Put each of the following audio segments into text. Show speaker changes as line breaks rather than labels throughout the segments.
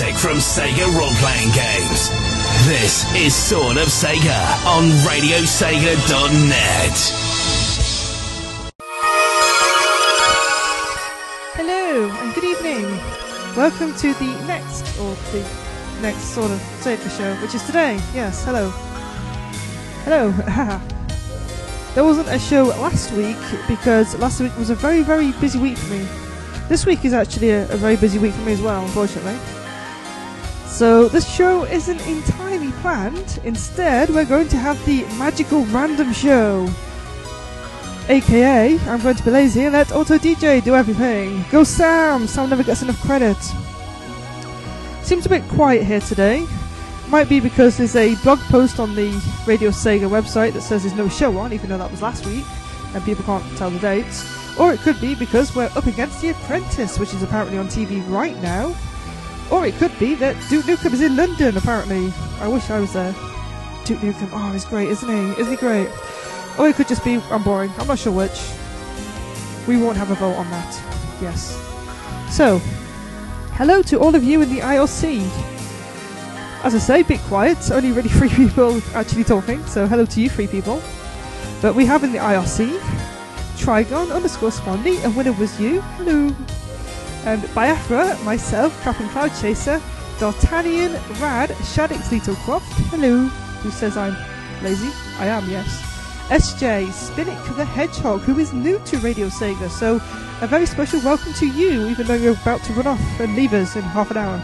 Music from Sega role-playing games. This is Sword of Sega on RadioSega.net.
Hello and good evening. Welcome to the next, or the next sort of Sega show, which is today. Yes, hello. Hello. there wasn't a show last week because last week was a very, very busy week for me. This week is actually a, a very busy week for me as well, unfortunately. So this show isn't entirely planned. Instead, we're going to have the magical random show. AKA, I'm going to be lazy and let Auto DJ do everything. Go Sam! Sam never gets enough credit. Seems a bit quiet here today. Might be because there's a blog post on the Radio Sega website that says there's no show on, even though that was last week, and people can't tell the dates. Or it could be because we're up against The Apprentice, which is apparently on TV right now. Or it could be that Duke Nukem is in London, apparently. I wish I was there. Duke Nukem, oh, he's great, isn't he? Isn't he great? Or it could just be I'm boring. I'm not sure which. We won't have a vote on that. Yes. So, hello to all of you in the IRC. As I say, bit quiet. Only really three people actually talking. So hello to you, three people. But we have in the IRC Trigon underscore Swandy, and winner was you. Hello. And Biafra, myself, Captain Cloud Chaser, D'Artagnan, Rad, Shaddix Littlecroft, hello, who says I'm lazy. I am, yes. SJ, Spinnick the Hedgehog, who is new to Radio Sega, so a very special welcome to you, even though you're about to run off and leave us in half an hour.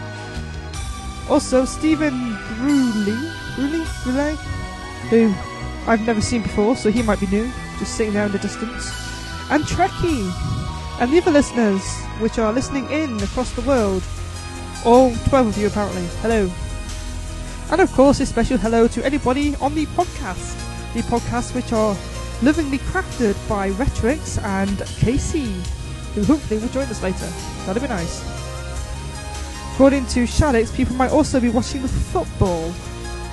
Also, Stephen Bruley, Bruley, Bruley, who I've never seen before, so he might be new, just sitting there in the distance and Trekkie, and the other listeners which are listening in across the world. All 12 of you apparently. Hello. And of course, a special hello to anybody on the podcast. The podcasts which are lovingly crafted by Retrix and Casey, who hopefully will join us later. That'd be nice. According to Shaddix, people might also be watching the football.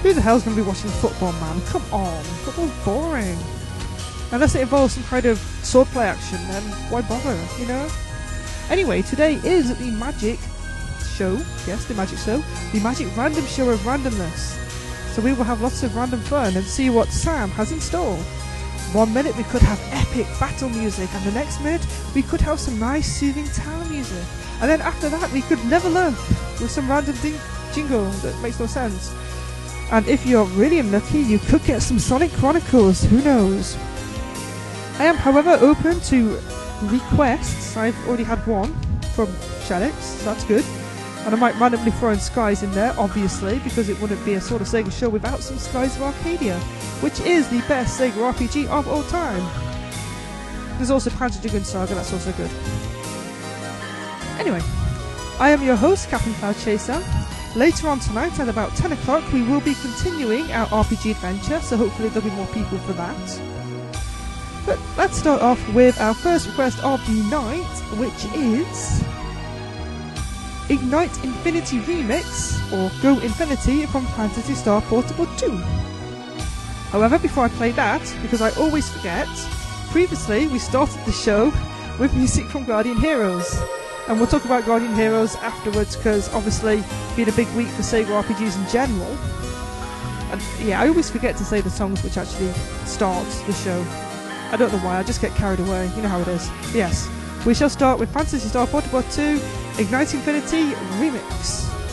Who the hell's going to be watching football, man? Come on. Football's boring. Unless it involves some kind of swordplay action, then why bother, you know? Anyway, today is the magic show. Yes, the magic show. The magic random show of randomness. So we will have lots of random fun and see what Sam has in store. One minute we could have epic battle music, and the next minute we could have some nice soothing tower music. And then after that we could level up with some random ding- jingle that makes no sense. And if you're really unlucky, you could get some Sonic Chronicles, who knows? I am, however, open to requests. I've already had one from Shaddix, so that's good. And I might randomly throw in Skies in there, obviously, because it wouldn't be a sort of Sega show without some Skies of Arcadia, which is the best Sega RPG of all time. There's also Panzer Dragoon Saga, that's also good. Anyway, I am your host, Captain Cloud Chaser. Later on tonight, at about 10 o'clock, we will be continuing our RPG adventure, so hopefully there'll be more people for that. But let's start off with our first request of the night, which is Ignite Infinity Remix, or Go Infinity from Phantasy Star Portable 2. However, before I play that, because I always forget, previously we started the show with music from Guardian Heroes. And we'll talk about Guardian Heroes afterwards, because obviously, being a big week for Sega RPGs in general. And yeah, I always forget to say the songs which actually start the show. I don't know why, I just get carried away. You know how it is. Yes. We shall start with Phantasy Star Portable 2 Ignite Infinity Remix.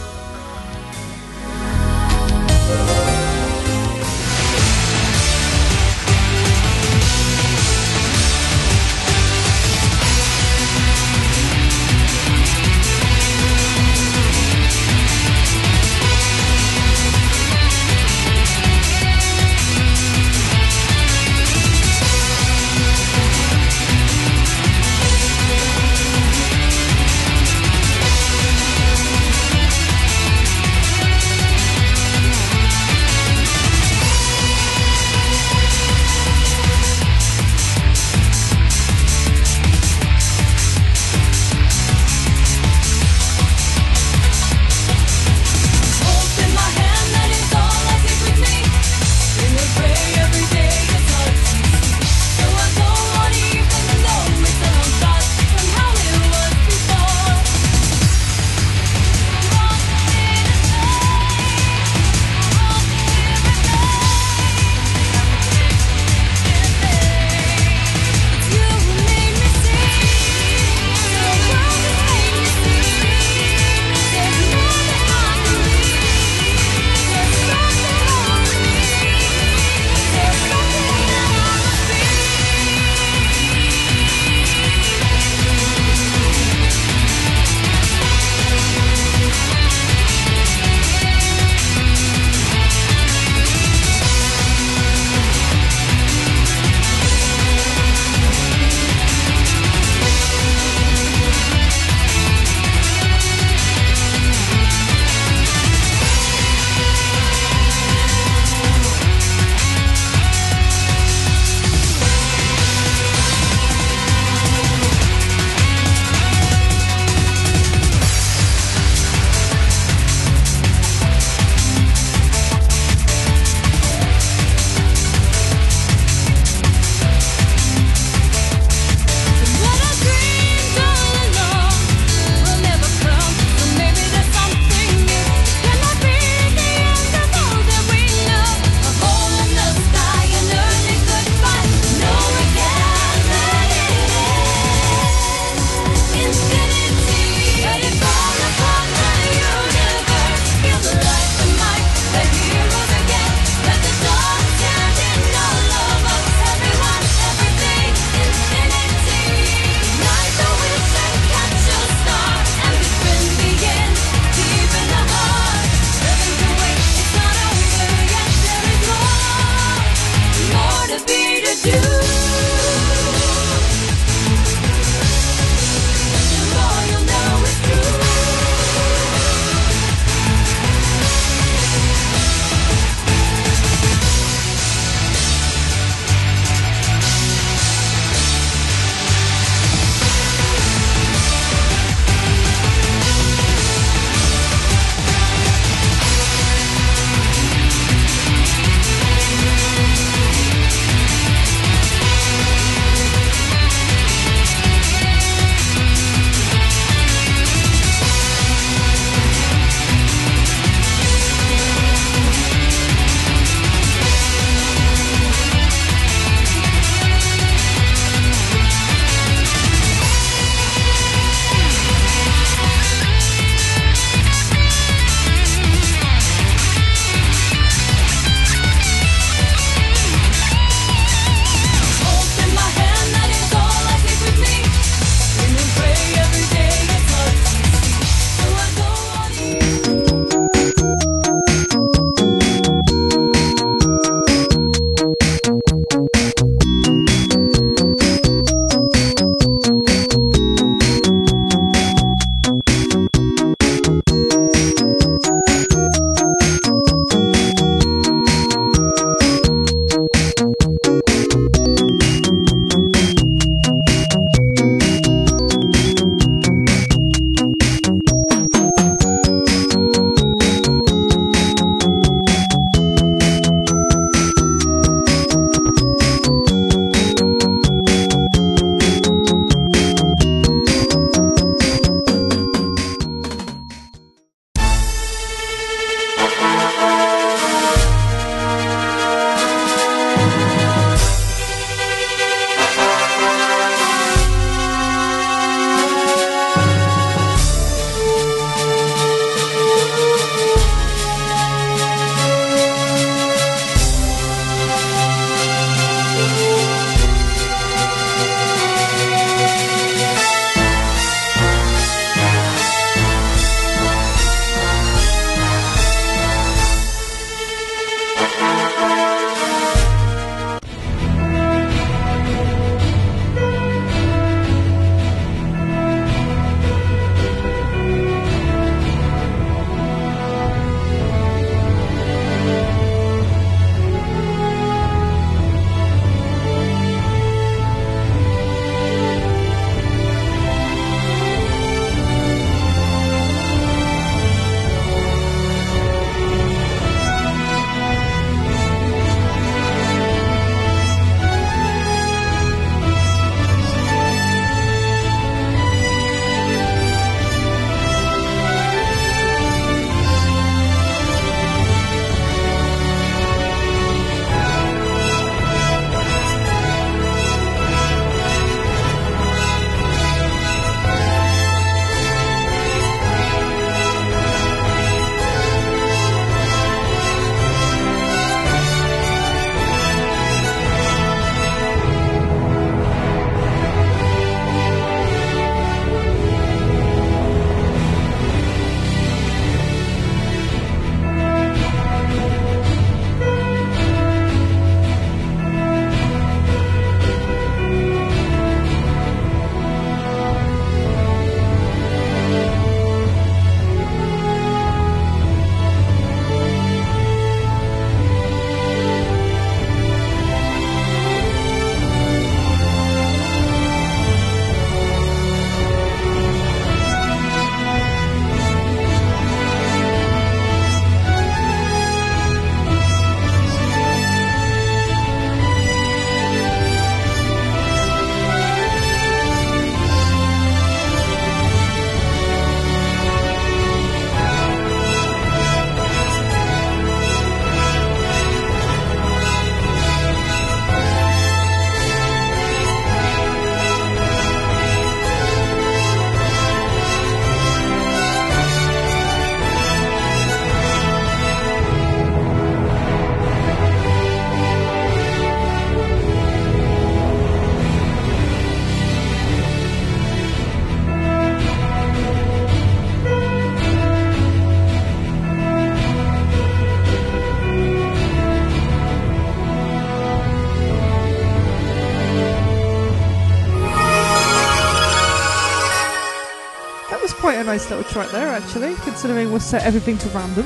Quite a nice little track there, actually, considering we set everything to random.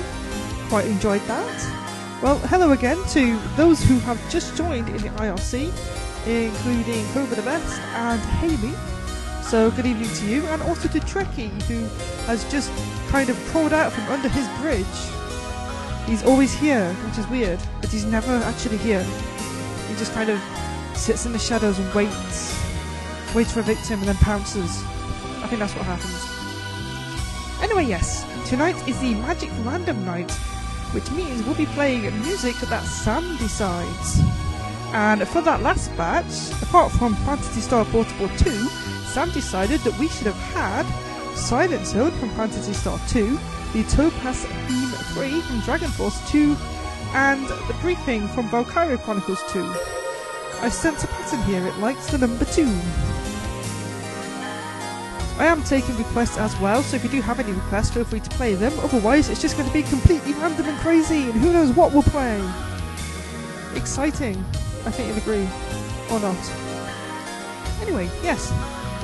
Quite enjoyed that. Well, hello again to those who have just joined in the IRC, including Cobra the Best and Haley. So, good evening to you, and also to Trekkie, who has just kind of crawled out from under his bridge. He's always here, which is weird, but he's never actually here. He just kind of sits in the shadows and waits, waits for a victim, and then pounces. I think that's what happens. Anyway, yes, tonight is the Magic Random Night, which means we'll be playing music that Sam decides. And for that last batch, apart from Phantasy Star Portable 2, Sam decided that we should have had Silent Zone from Phantasy Star 2, the Topaz Theme 3 from Dragon Force 2, and the briefing from Valkyria Chronicles 2. I sense a pattern here, it likes the number 2. I am taking requests as well, so if you do have any requests, feel free to play them. Otherwise, it's just going to be completely random and crazy, and who knows what we'll play. Exciting. I think you'll agree. Or not. Anyway, yes.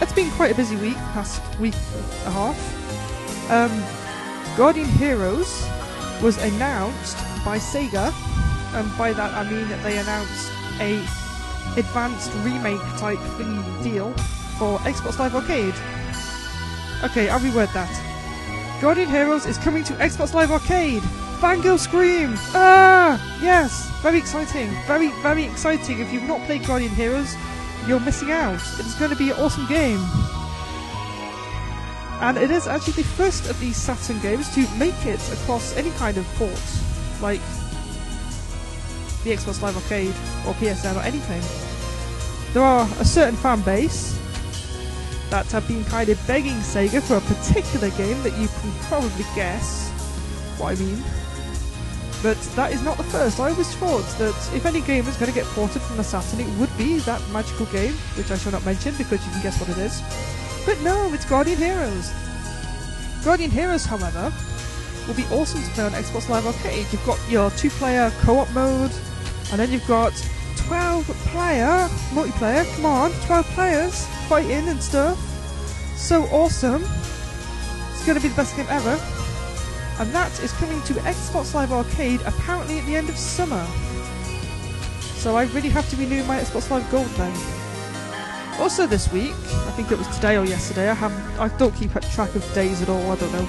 It's been quite a busy week, past week and a half. Um, Guardian Heroes was announced by Sega, and by that I mean that they announced a advanced remake type thingy deal for Xbox Live Arcade. Okay, I'll reword that. Guardian Heroes is coming to Xbox Live Arcade. Fangirl scream! Ah! Yes! Very exciting. Very, very exciting. If you've not played Guardian Heroes, you're missing out. It's going to be an awesome game. And it is actually the first of these Saturn games to make it across any kind of port, like the Xbox Live Arcade or PSN or anything. There are a certain fan base that have been kind of begging Sega for a particular game that you can probably guess what I mean. But that is not the first. I always thought that if any game was going to get ported from the Saturn, it would be that magical game, which I shall not mention because you can guess what it is. But no, it's Guardian Heroes. Guardian Heroes, however, will be awesome to play on Xbox Live Arcade. You've got your two-player co-op mode, and then you've got 12-player multiplayer. Come on, 12 players fighting and stuff. So awesome. It's going to be the best game ever. And that is coming to Xbox Live Arcade apparently at the end of summer. So I really have to renew my Xbox Live Gold then. Also this week, I think it was today or yesterday, I have I don't keep track of days at all, I don't know.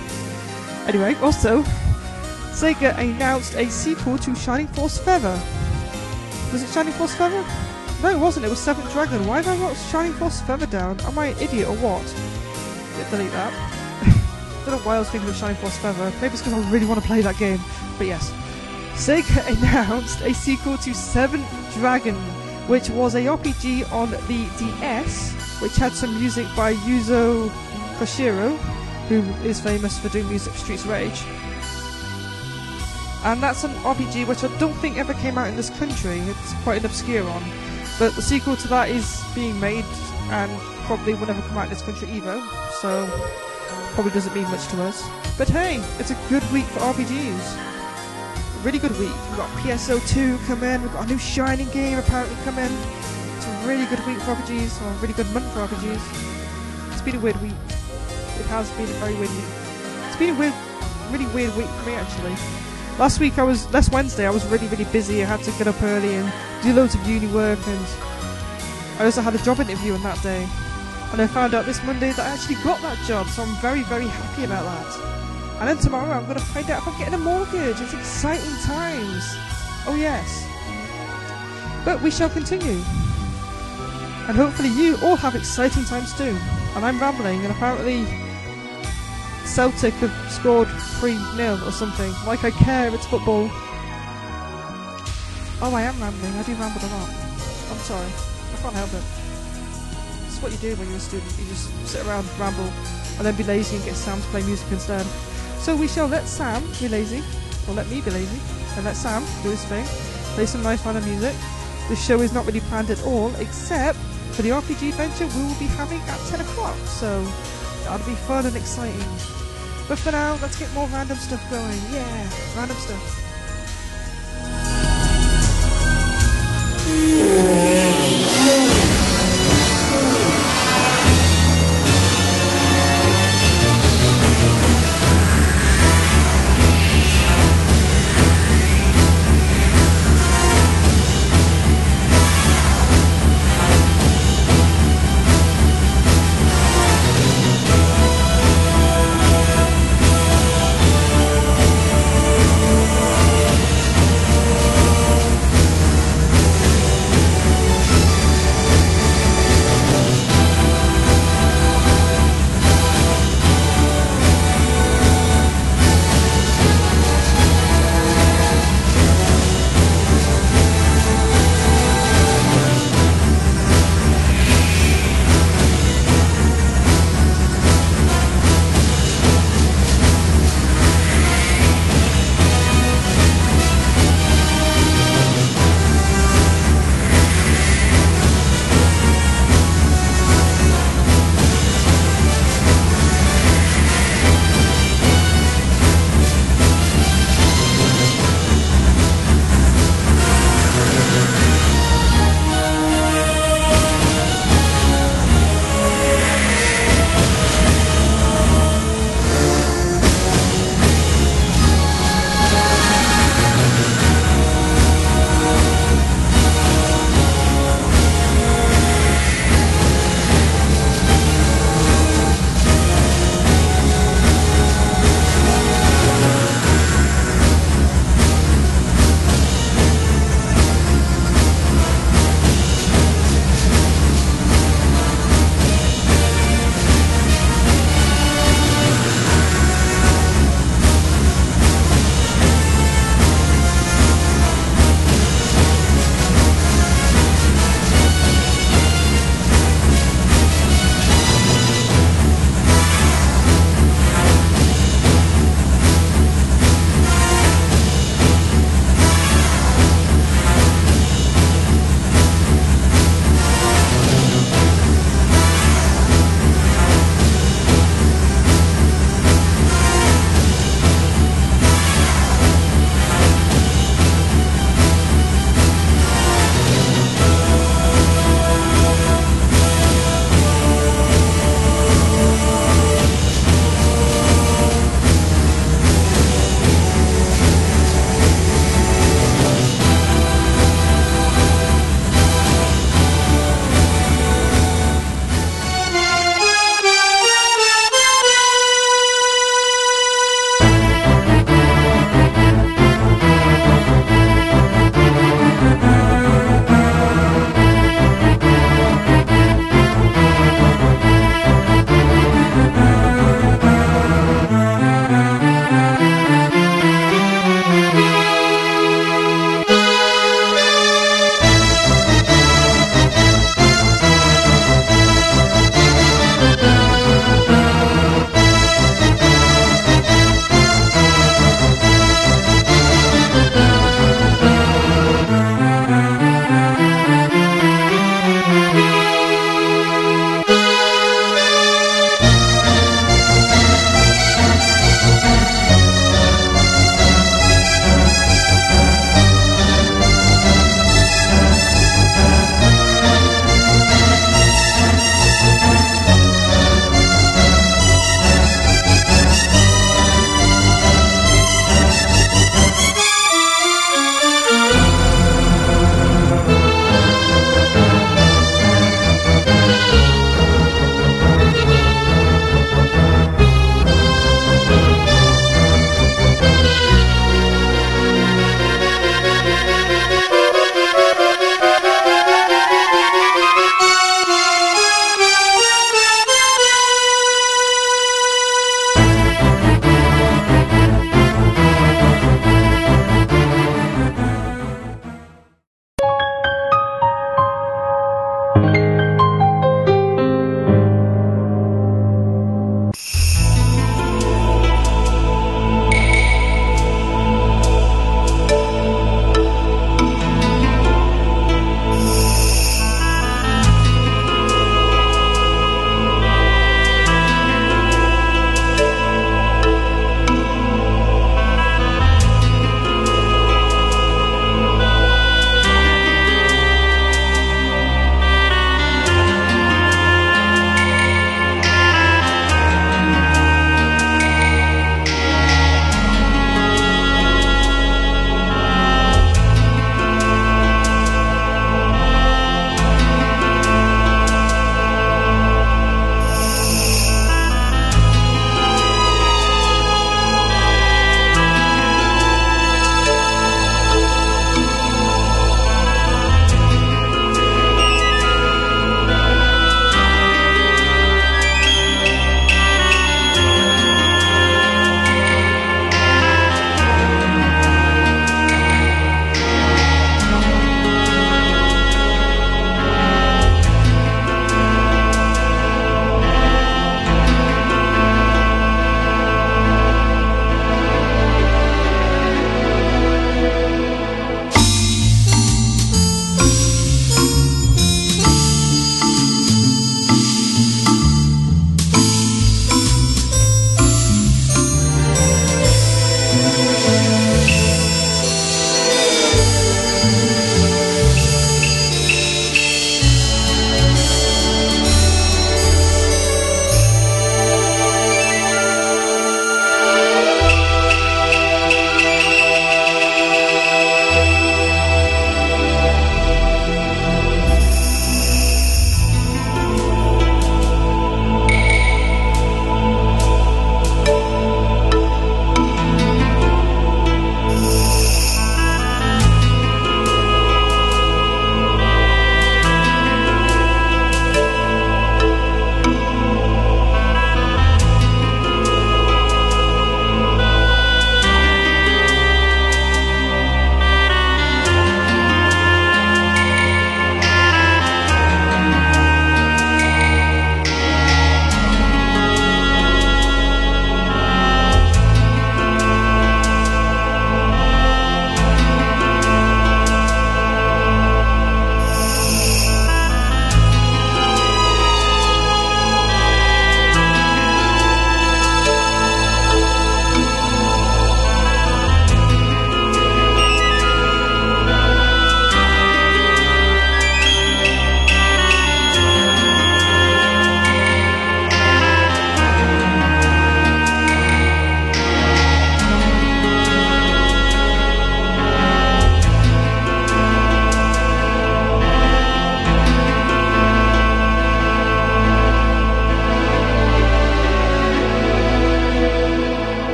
Anyway, also, Sega announced a sequel to Shining Force Feather. Was it Shining Force Feather? No, it wasn't. It was Seventh Dragon. Why have I got Shining Force Feather down? Am I an idiot or what? Yeah, delete that. Don't know why I was thinking of Shining Force Feather. Maybe it's because I really want to play that game. But yes. Sega announced a sequel to Seventh Dragon, which was a RPG on the DS, which had some music by Yuzo Koshiro, who is famous for doing music for Streets of Rage. And that's an RPG which I don't think ever came out in this country. It's quite an obscure one. But the sequel to that is being made and probably will never come out in this country either. So probably doesn't mean much to us. But hey, it's a good week for RPGs. A really good week. We've got PSO2 come in, we've got a new Shining game apparently come in. It's a really good week for RPGs, or a really good month for RPGs. It's been a weird week. It has been a very weird week. It's been a weird, really weird week for me actually. Last week I was, last Wednesday I was really, really busy. I had to get up early and do loads of uni work and I also had a job interview on that day. And I found out this Monday that I actually got that job, so I'm very, very happy about that. And then tomorrow I'm going to find out if I'm getting a mortgage. It's exciting times. Oh, yes. But we shall continue. And hopefully you all have exciting times too. And I'm rambling, and apparently Celtic have scored 3 0 or something. Like I care, it's football. Oh, I am rambling. I do ramble a lot. I'm sorry. I can't help it It's what you do when you're a student. You just sit around, ramble, and then be lazy and get Sam to play music instead. So we shall let Sam be lazy, or let me be lazy, and let Sam do his thing, play some nice random music. This show is not really planned at all, except for the RPG adventure we will be having at 10 o'clock, so that'll be fun and exciting. But for now, let's get more random stuff going. Yeah, random stuff.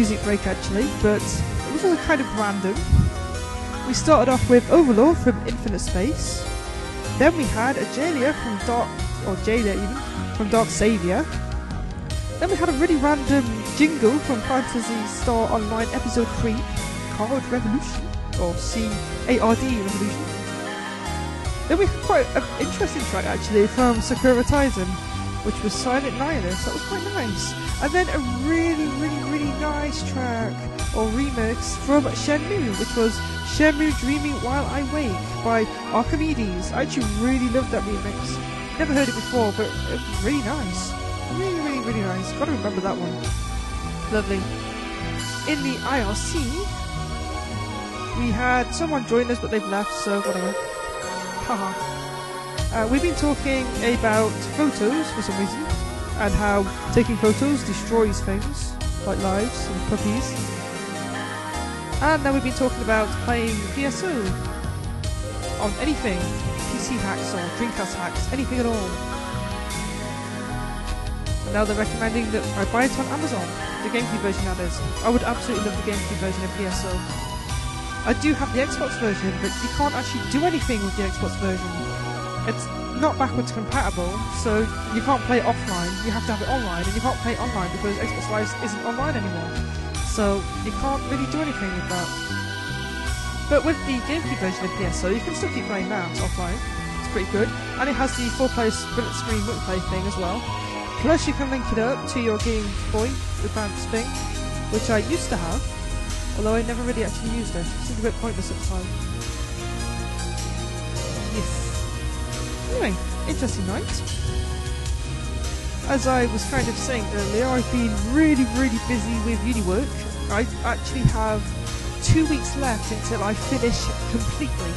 Music break actually, but it was all kind of random. We started off with Overlord from Infinite Space. Then we had a Jalia from Dark, or Jalia even, from Dark Savior. Then we had a really random jingle from Phantasy Star Online Episode 3, Card Revolution, or C-A-R-D Revolution. Then we had quite an interesting track actually from Sakura Taisen, which was Silent Nihilist. That was quite nice. And then a really, really nice track or remix from Shenmue, which was Shenmue Dreaming While I Wake by Archimedes. I actually really loved that remix. Never heard it before, but it was really nice. Really, really, really nice. Gotta remember that one. Lovely. In the IRC, we had someone join us, but they've left, so whatever. Haha. Uh, we've been talking about photos for some reason, and how taking photos destroys things, like lives and puppies. And now we've been talking about playing PSO on anything, PC hacks or Dreamcast hacks, anything at all. And now they're recommending that I buy it on Amazon, the GameCube version that is. I would absolutely love the GameCube version of PSO. I do have the Xbox version, but you can't actually do anything with the Xbox version. It's not backwards compatible, so you can't play it offline. You have to have it online, and you can't play it online because Xbox Live isn't online anymore. So you can't really do anything with that. But with the GameCube version of PSO, you can still keep playing that offline. It's pretty good, and it has the four-player split screen multiplayer thing as well. Plus, you can link it up to your Game Boy Advance thing, which I used to have, although I never really actually used it. It seemed a bit pointless at the time. Anyway, interesting night. As I was kind of saying earlier, I've been really, really busy with uni work. I actually have two weeks left until I finish completely.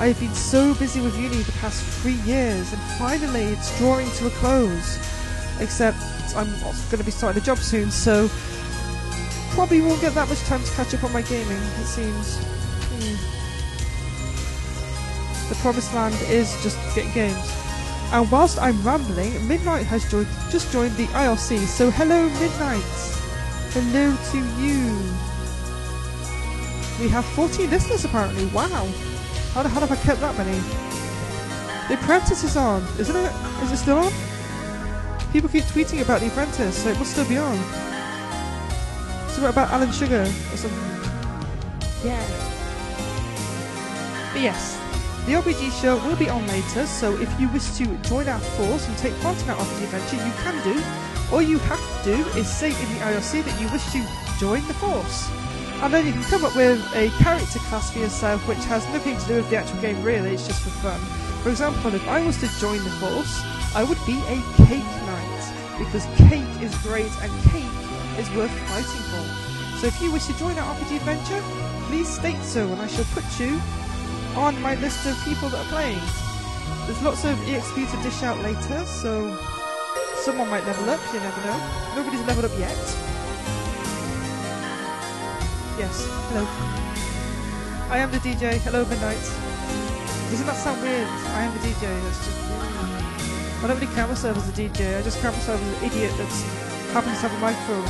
I have been so busy with uni the past three years, and finally it's drawing to a close. Except I'm going to be starting a job soon, so probably won't get that much time to catch up on my gaming. It seems. Hmm. The promised land is just getting games. And whilst I'm rambling, Midnight has joined, just joined the IRC. So hello, Midnight. Hello to you. We have 14 listeners apparently. Wow. How the hell have I kept that many? The Apprentice is on, isn't it? Is it still on? People keep tweeting about The Apprentice, so it must still be on. Something about Alan Sugar or something. Yeah. But yes, the RPG show will be on later, so if you wish to join our force and take part in our RPG adventure, you can do. All you have to do is say in the IRC that you wish to join the force. And then you can come up with a character class for yourself which has nothing to do with the actual game really, it's just for fun. For example, if I was to join the force, I would be a cake knight, because cake is great and cake is worth fighting for. So if you wish to join our RPG adventure, please state so and I shall put you on my list of people that are playing. There's lots of EXP to dish out later, so someone might level up, you never know. Nobody's leveled up yet. Yes, hello. I am the DJ. Hello, Midnight. Doesn't that sound weird? I am the DJ. That's just I don't really count myself as a DJ. I just count myself as an idiot that happens to have a microphone,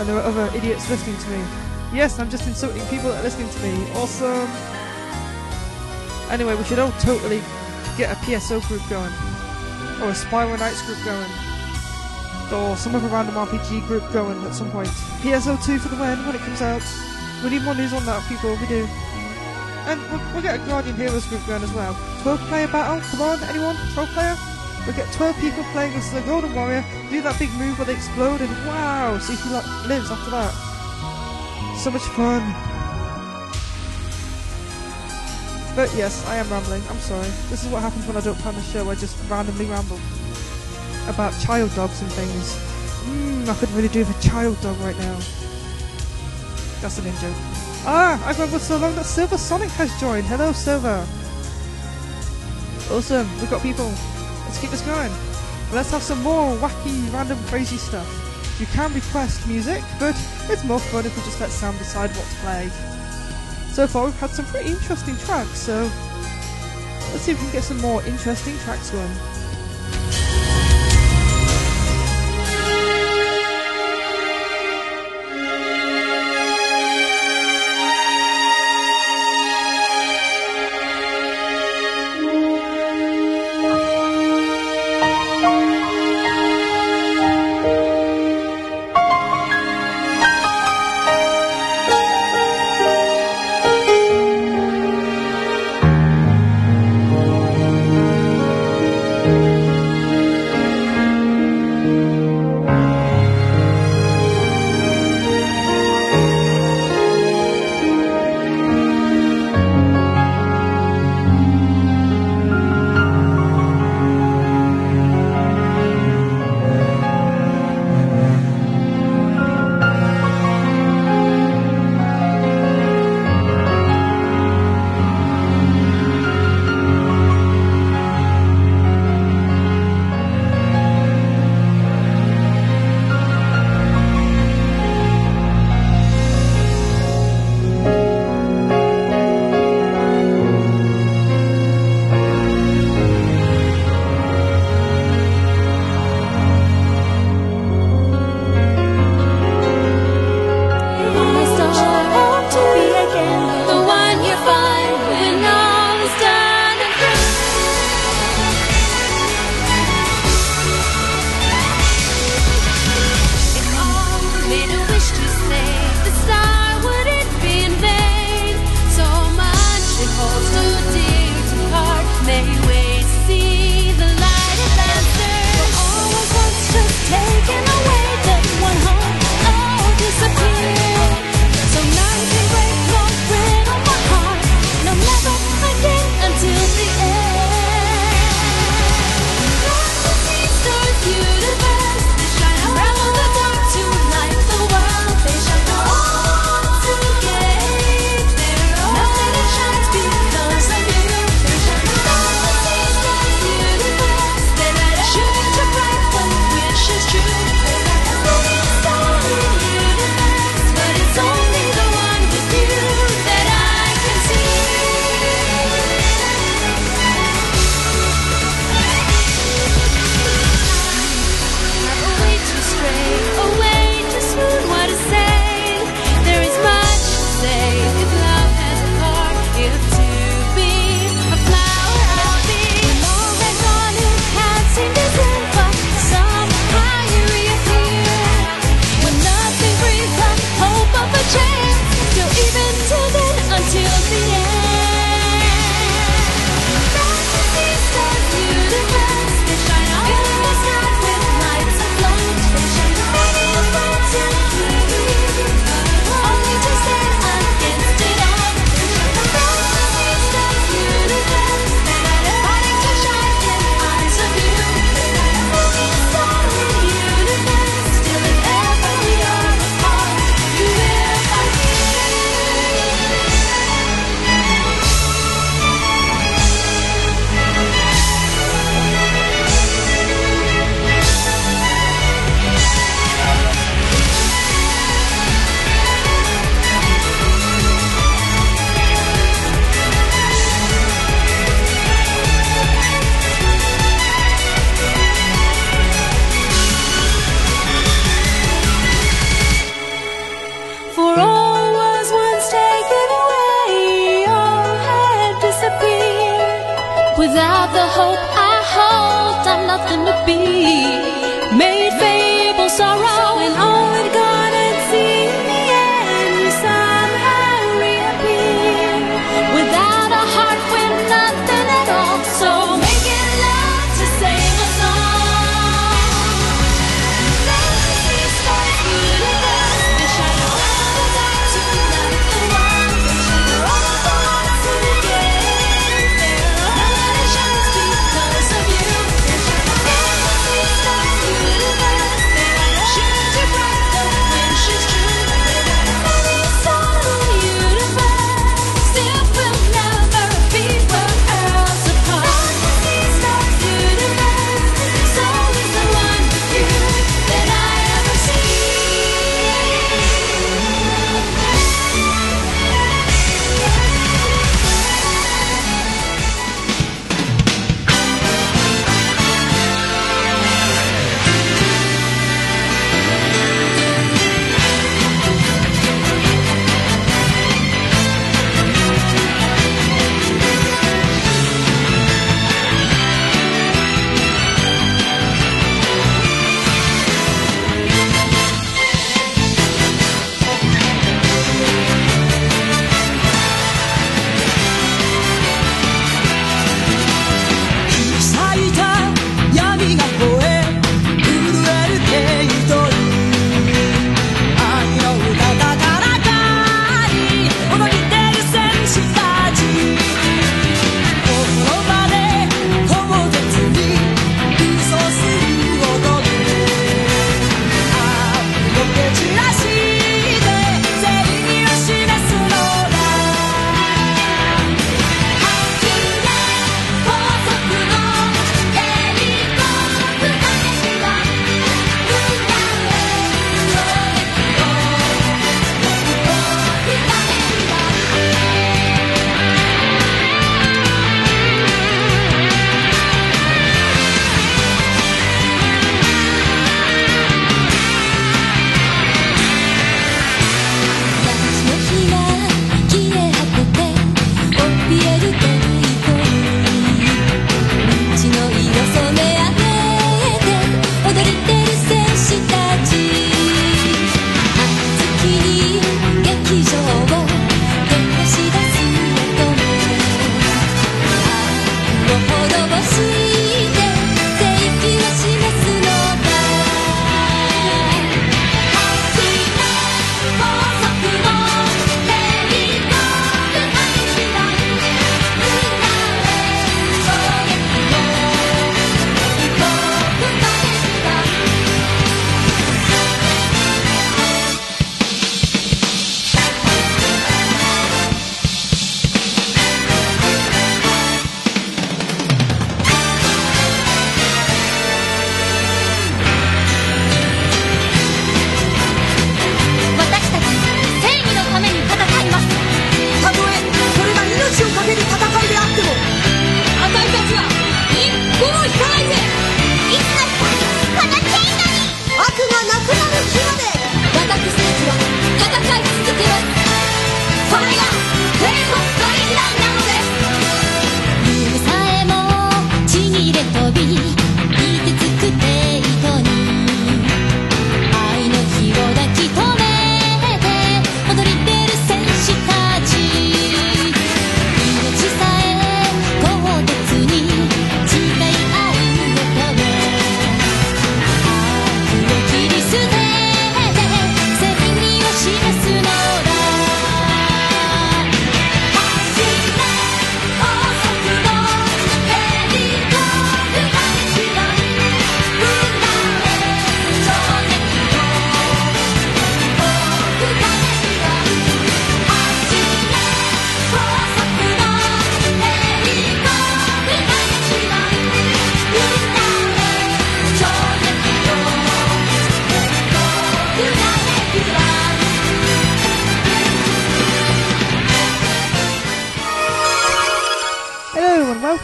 and there are other idiots listening to me. Yes, I'm just insulting people that are listening to me. Awesome. Anyway, we should all totally get a PSO group going, or a Spiral Knights group going, or some other random RPG group going at some point. PSO 2 for the win when it comes out. We need more news on that, people. We do. And we'll, we'll get a Guardian Heroes group going as well. 12 player battle. Come on, anyone? 12 player? We'll get 12 people playing as the Golden Warrior. Do that big move where they explode, and wow, see who lives after that. So much fun. But yes, I am rambling. I'm sorry. This is what happens when I don't plan the show. I just randomly ramble about child dogs and things. Mmm, I couldn't really do with a child dog right now. That's an in joke. Ah, I've with so long that Silver Sonic has joined. Hello, Silver. Awesome, we've got people. Let's keep this going. Let's have some more wacky, random, crazy stuff. You can request music, but it's more fun if we just let Sam decide what to play. So far, we've had some pretty interesting tracks, so let's see if we can get some more interesting tracks going.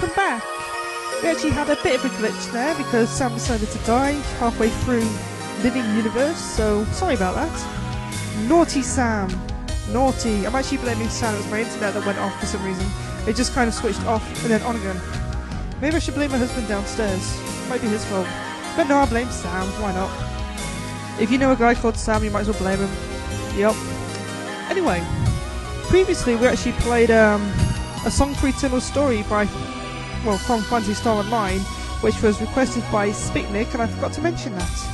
welcome back. We actually had a bit of a glitch there because Sam decided to die halfway through Living Universe, so sorry about that. Naughty Sam. Naughty. I'm actually blaming Sam, it was my internet that went off for some reason. It just kind of switched off and then on again. Maybe I should blame my husband downstairs. Might be his fault. But no, I blame Sam. Why not? If you know a guy called Sam, you might as well blame him. Yep. Anyway, previously we actually played um, a song for Eternal Story by well, from Phantasy Star Online, which was requested by Spitnik, and I forgot to mention that.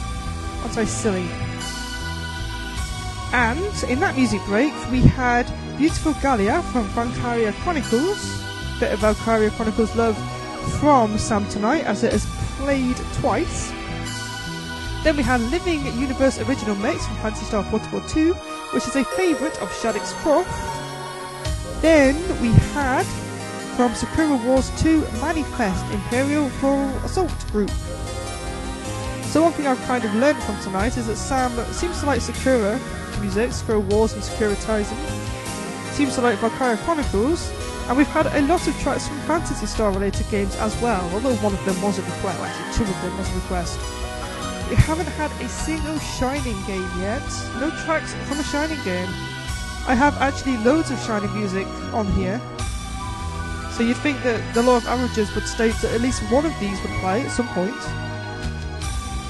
I'm so silly. And in that music break, we had Beautiful Gallia from Valkyria Chronicles, bit of Valkyria Chronicles love from Sam tonight, as it has played twice. Then we had Living Universe Original Mix from Phantasy Star Portable 2, which is a favourite of Shadix Prof. Then we had from Sakura Wars 2 Manifest Imperial Floral Assault Group. So one thing I've kind of learned from tonight is that Sam seems to like Sakura music, Sakura Wars and Taisen. Seems to like Valkyria Chronicles, and we've had a lot of tracks from Phantasy Star related games as well, although one of them was a request, actually two of them was a request. We haven't had a single Shining game yet, no tracks from a Shining game. I have actually loads of Shining music on here, so you'd think that the law of averages would state that at least one of these would play at some point.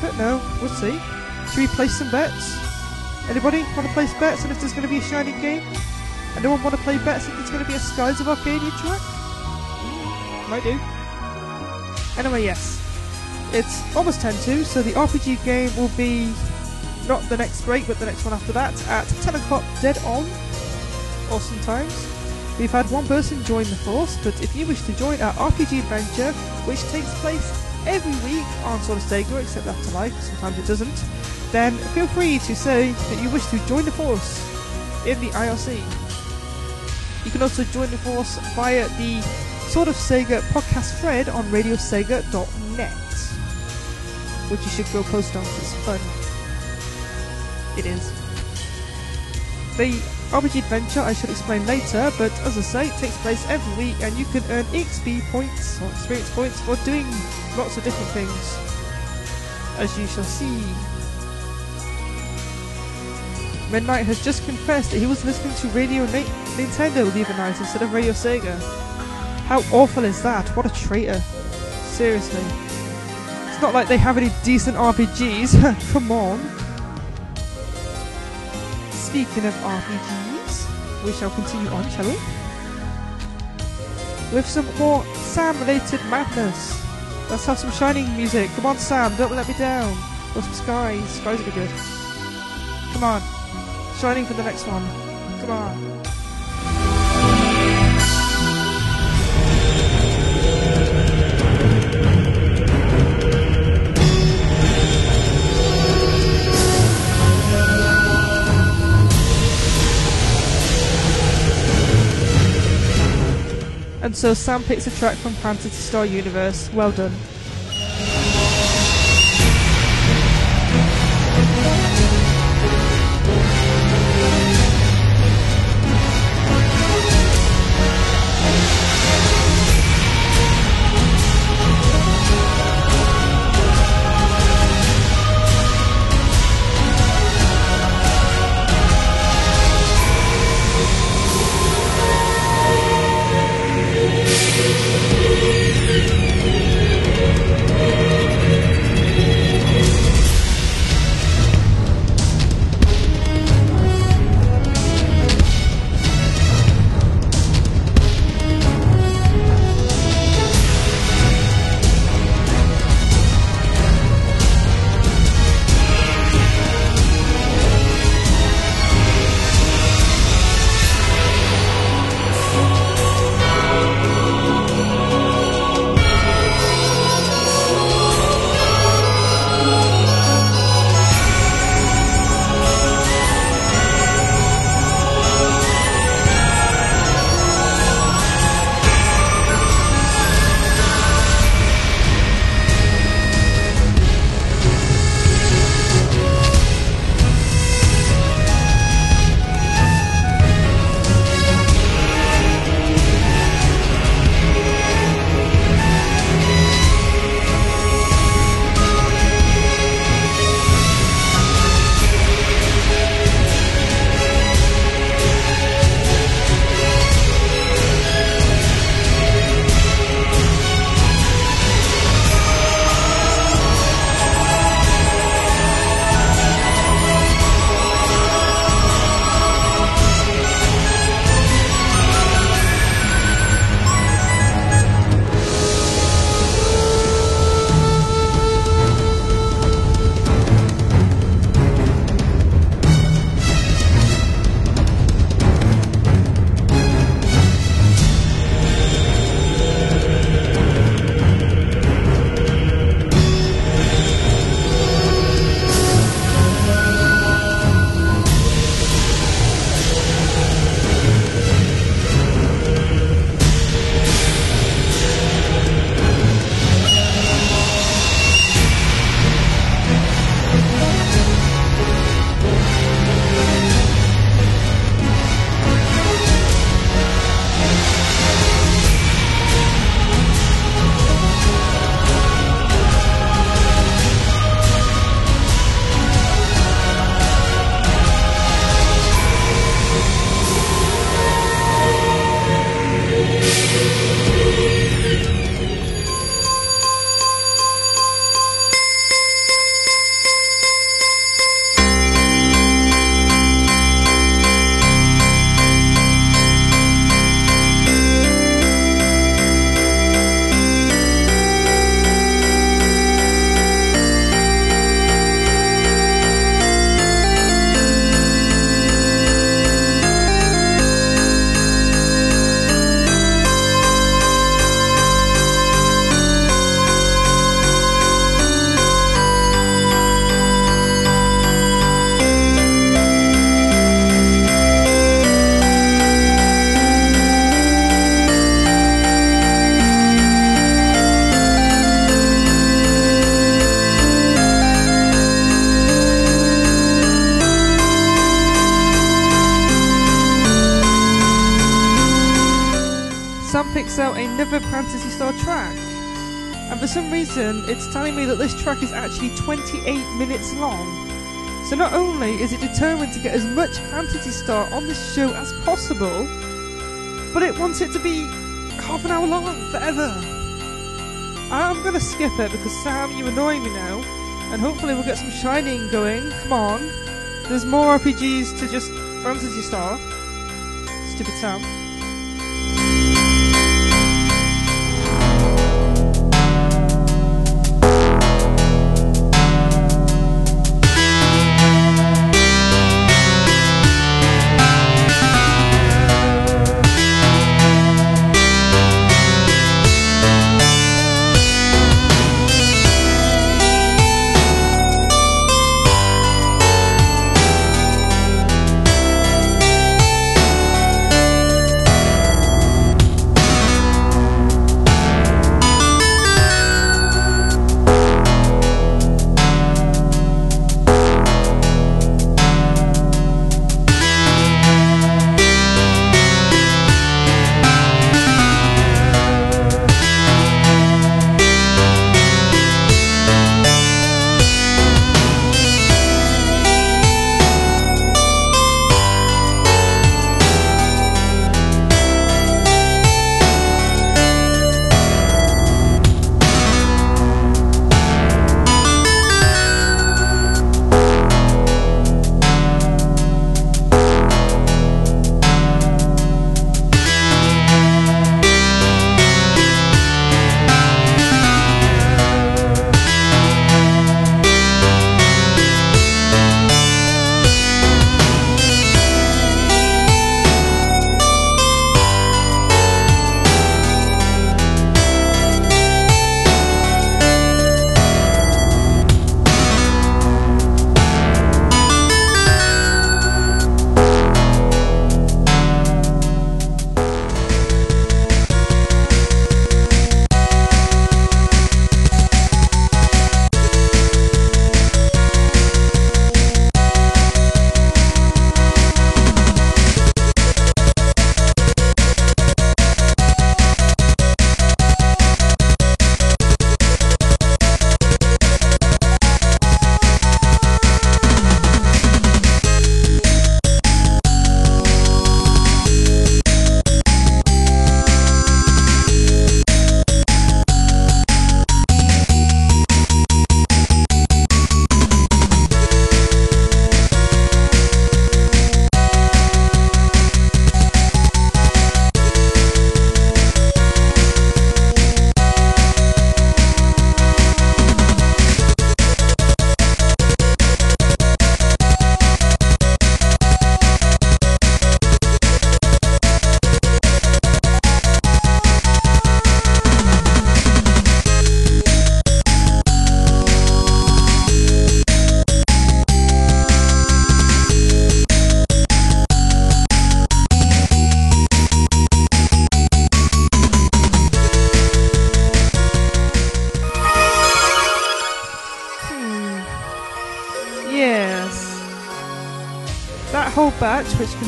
But no, we'll see. Should we place some bets? Anybody want to place bets on if there's going to be a Shining game? Anyone want to play bets if there's going to be a Skies of Arcadia track? Mm, Might do. Anyway, yes. It's almost 10 to, so the RPG game will be not the next break, but the next one after that at 10 o'clock dead on. Awesome times. We've had one person join the force, but if you wish to join our RPG adventure, which takes place every week on Sort of Sega, except Afterlife, sometimes it doesn't, then feel free to say that you wish to join the force in the IRC. You can also join the force via the Sort of Sega podcast thread on radiosega.net, which you should go post on, it's fun. It is. The RPG adventure I should explain later, but as I say, it takes place every week and you can earn XP points or experience points for doing lots of different things, as you shall see. Midnight has just confessed that he was listening to Radio Na- Nintendo the other night instead of Radio Sega. How awful is that? What a traitor. Seriously. It's not like they have any decent RPGs. Come on. Speaking of RPGs, we shall continue on, shall we? With some more Sam related madness. Let's have some shining music. Come on, Sam, don't let me down. Or some skies. Skies will be good. Come on. Shining for the next one. Come on. And so Sam picks a track from Phantasy Star Universe. Well done. Actually 28 minutes long. So not only is it determined to get as much Phantasy Star on this show as possible, but it wants it to be half an hour long forever. I'm gonna skip it because Sam, you annoy me now, and hopefully we'll get some shining going. Come on, there's more RPGs to just Phantasy Star. Stupid Sam.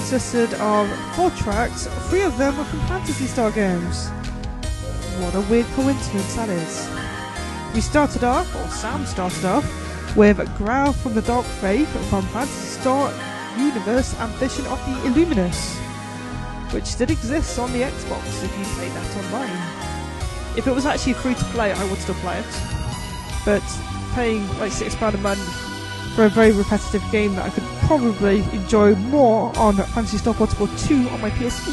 Consisted of four tracks, three of them were from Phantasy Star games. What a weird coincidence that is. We started off, or Sam started off, with Growl from the Dark Faith from Phantasy Star Universe Ambition of the Illuminus, which still exists on the Xbox if you play that online. If it was actually free to play, I would still play it. But paying like £6 a month for a very repetitive game that I probably enjoy more on Phantasy Star Portable 2 on my PSP.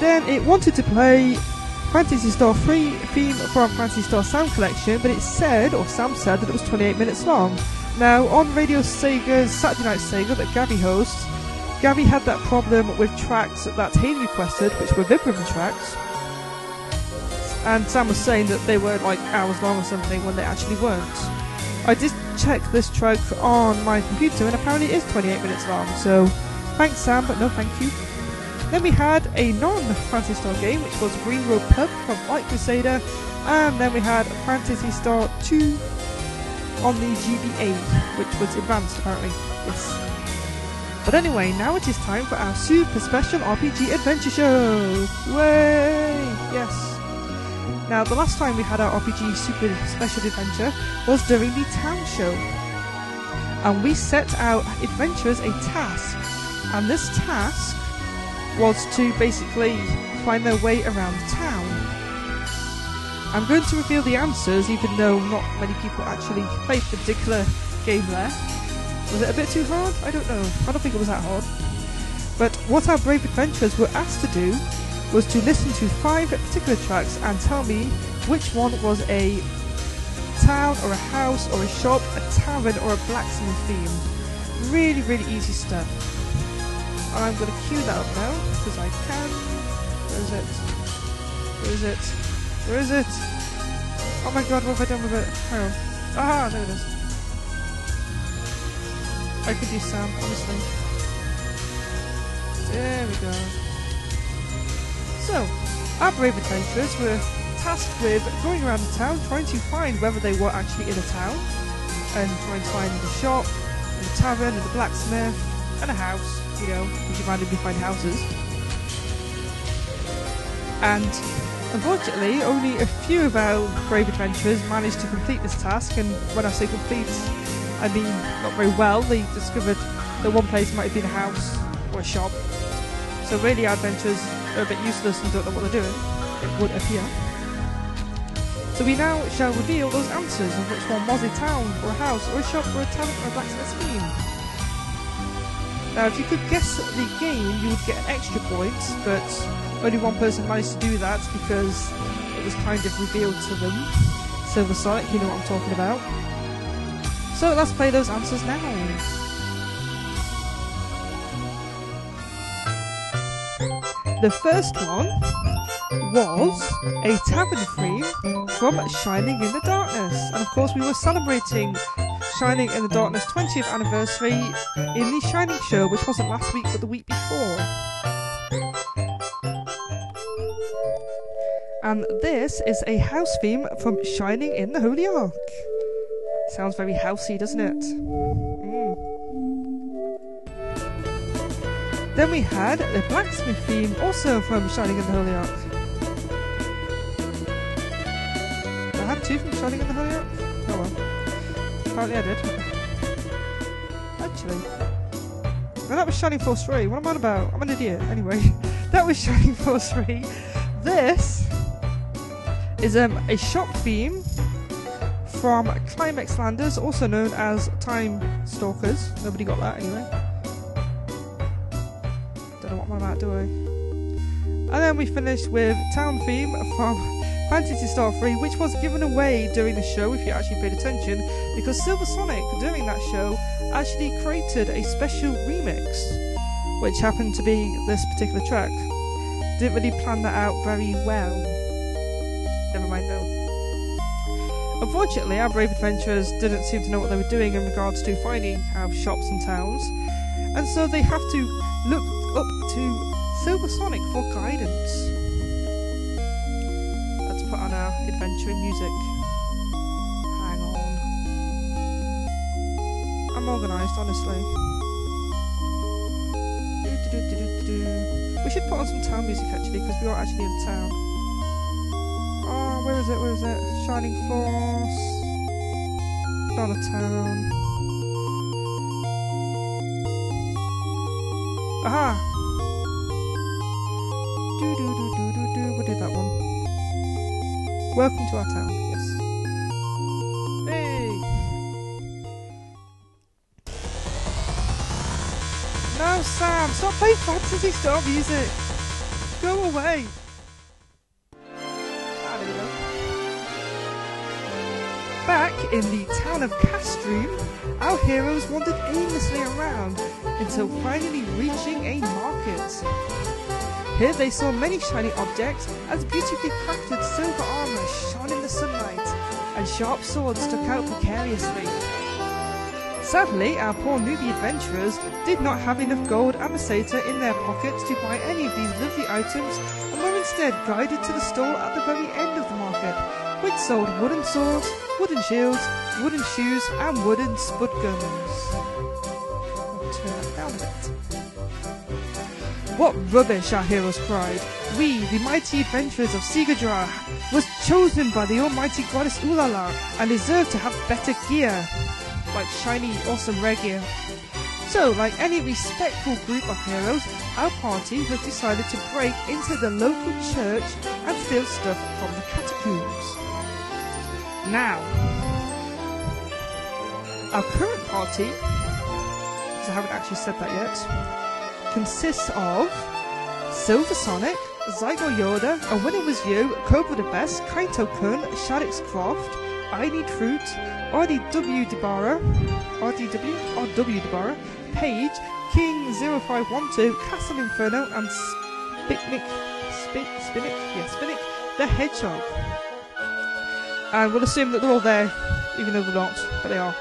Then it wanted to play Phantasy Star 3 theme from Phantasy Star Sound Collection, but it said, or Sam said, that it was 28 minutes long. Now, on Radio Sega's Saturday Night Sega that Gabby hosts, Gabby had that problem with tracks that Hayden requested, which were Vibram tracks. And Sam was saying that they were like hours long or something when they actually weren't. I did check this track on my computer and apparently it is 28 minutes long, so thanks Sam, but no thank you. Then we had a non-Phantasy Star game, which was Green Road Pub from Light Crusader, and then we had Phantasy Star 2 on the GBA, which was advanced apparently. Yes. But anyway, now it is time for our super special RPG adventure show. Way! Yes. Now, the last time we had our RPG super special adventure was during the town show. And we set our adventurers a task. And this task was to basically find their way around town. I'm going to reveal the answers, even though not many people actually played the particular game there. Was it a bit too hard? I don't know. I don't think it was that hard. But what our brave adventurers were asked to do was to listen to five particular tracks and tell me which one was a town or a house or a shop, a tavern or a blacksmith theme. Really, really easy stuff. I'm going to cue that up now because I can. Where is it? Where is it? Where is it? Oh my god, what have I done with it? Hang on. Ah, there it is. I could do Sam, honestly. There we go. So, our brave adventurers were tasked with going around the town trying to find whether they were actually in a town and trying to find the shop, and the tavern, and the blacksmith, and a house, you know, because you randomly find houses. And unfortunately, only a few of our brave adventurers managed to complete this task, and when I say complete, I mean not very well. They discovered that one place might have been a house or a shop. So really, our adventurers are a bit useless and don't know what they're doing. It would appear. So we now shall reveal those answers of which one was a town or a house or a shop or a tavern or a blacksmith's theme. Now, if you could guess the game, you would get extra point, but only one person managed to do that because it was kind of revealed to them. Silver Sonic, you know what I'm talking about. So let's play those answers now. The first one was a tavern theme from Shining in the Darkness. And of course, we were celebrating Shining in the Darkness 20th anniversary in the Shining show, which wasn't last week but the week before. And this is a house theme from Shining in the Holy Ark. Sounds very housey, doesn't it? Then we had the blacksmith theme, also from Shining in the Holy Ark. I had two from Shining in the Holy Ark? Oh well. Apparently I did. Actually. No, that was Shining Force 3. What am I on about? I'm an idiot. Anyway, that was Shining Force 3. This is um, a shop theme from Climax Landers, also known as Time Stalkers. Nobody got that anyway. About, do I? And then we finished with Town Theme from Phantasy Star 3, which was given away during the show if you actually paid attention, because Silver Sonic, during that show, actually created a special remix, which happened to be this particular track. Didn't really plan that out very well. Never mind though. Unfortunately, our brave adventurers didn't seem to know what they were doing in regards to finding our shops and towns, and so they have to look up to Silver Sonic for guidance. Let's put on our adventuring music. Hang on. I'm organised, honestly. We should put on some town music actually, because we are actually in town. Oh, where is it? Where is it? Shining Force. Not a town. Aha! Do do do do do do. We'll do that one. Welcome to our town. Yes. Hey. No, Sam. Stop playing Phantasy Star music. Go away. Ah, there we go. Back in the town of Castream, our heroes wandered aimlessly around until finally reaching a market. Here they saw many shiny objects as beautifully crafted silver armor shone in the sunlight, and sharp swords stuck out precariously. Sadly, our poor newbie adventurers did not have enough gold and Meseta in their pockets to buy any of these lovely items and were instead guided to the stall at the very end of the market, which sold wooden swords, wooden shields, wooden shoes, and wooden spud guns. What rubbish, our heroes cried. We, the mighty adventurers of Sigadra, was chosen by the almighty goddess Ulala and deserve to have better gear. Like shiny, awesome rare gear. So, like any respectful group of heroes, our party has decided to break into the local church and steal stuff from the catacombs. Now, our current party, because I haven't actually said that yet, consists of Silver Sonic, Zygo Yoda, and when it was you, Cobra the Best, Kaito Kun, Shadix Croft, I Need Fruit, RDW Debara, RDW, RW Debara, Page, King 0512, Castle Inferno, and Spitnik, Spit, Spinnick, yeah, Spinnick, the Hedgehog. And we'll assume that they're all there, even though they're not, but they are.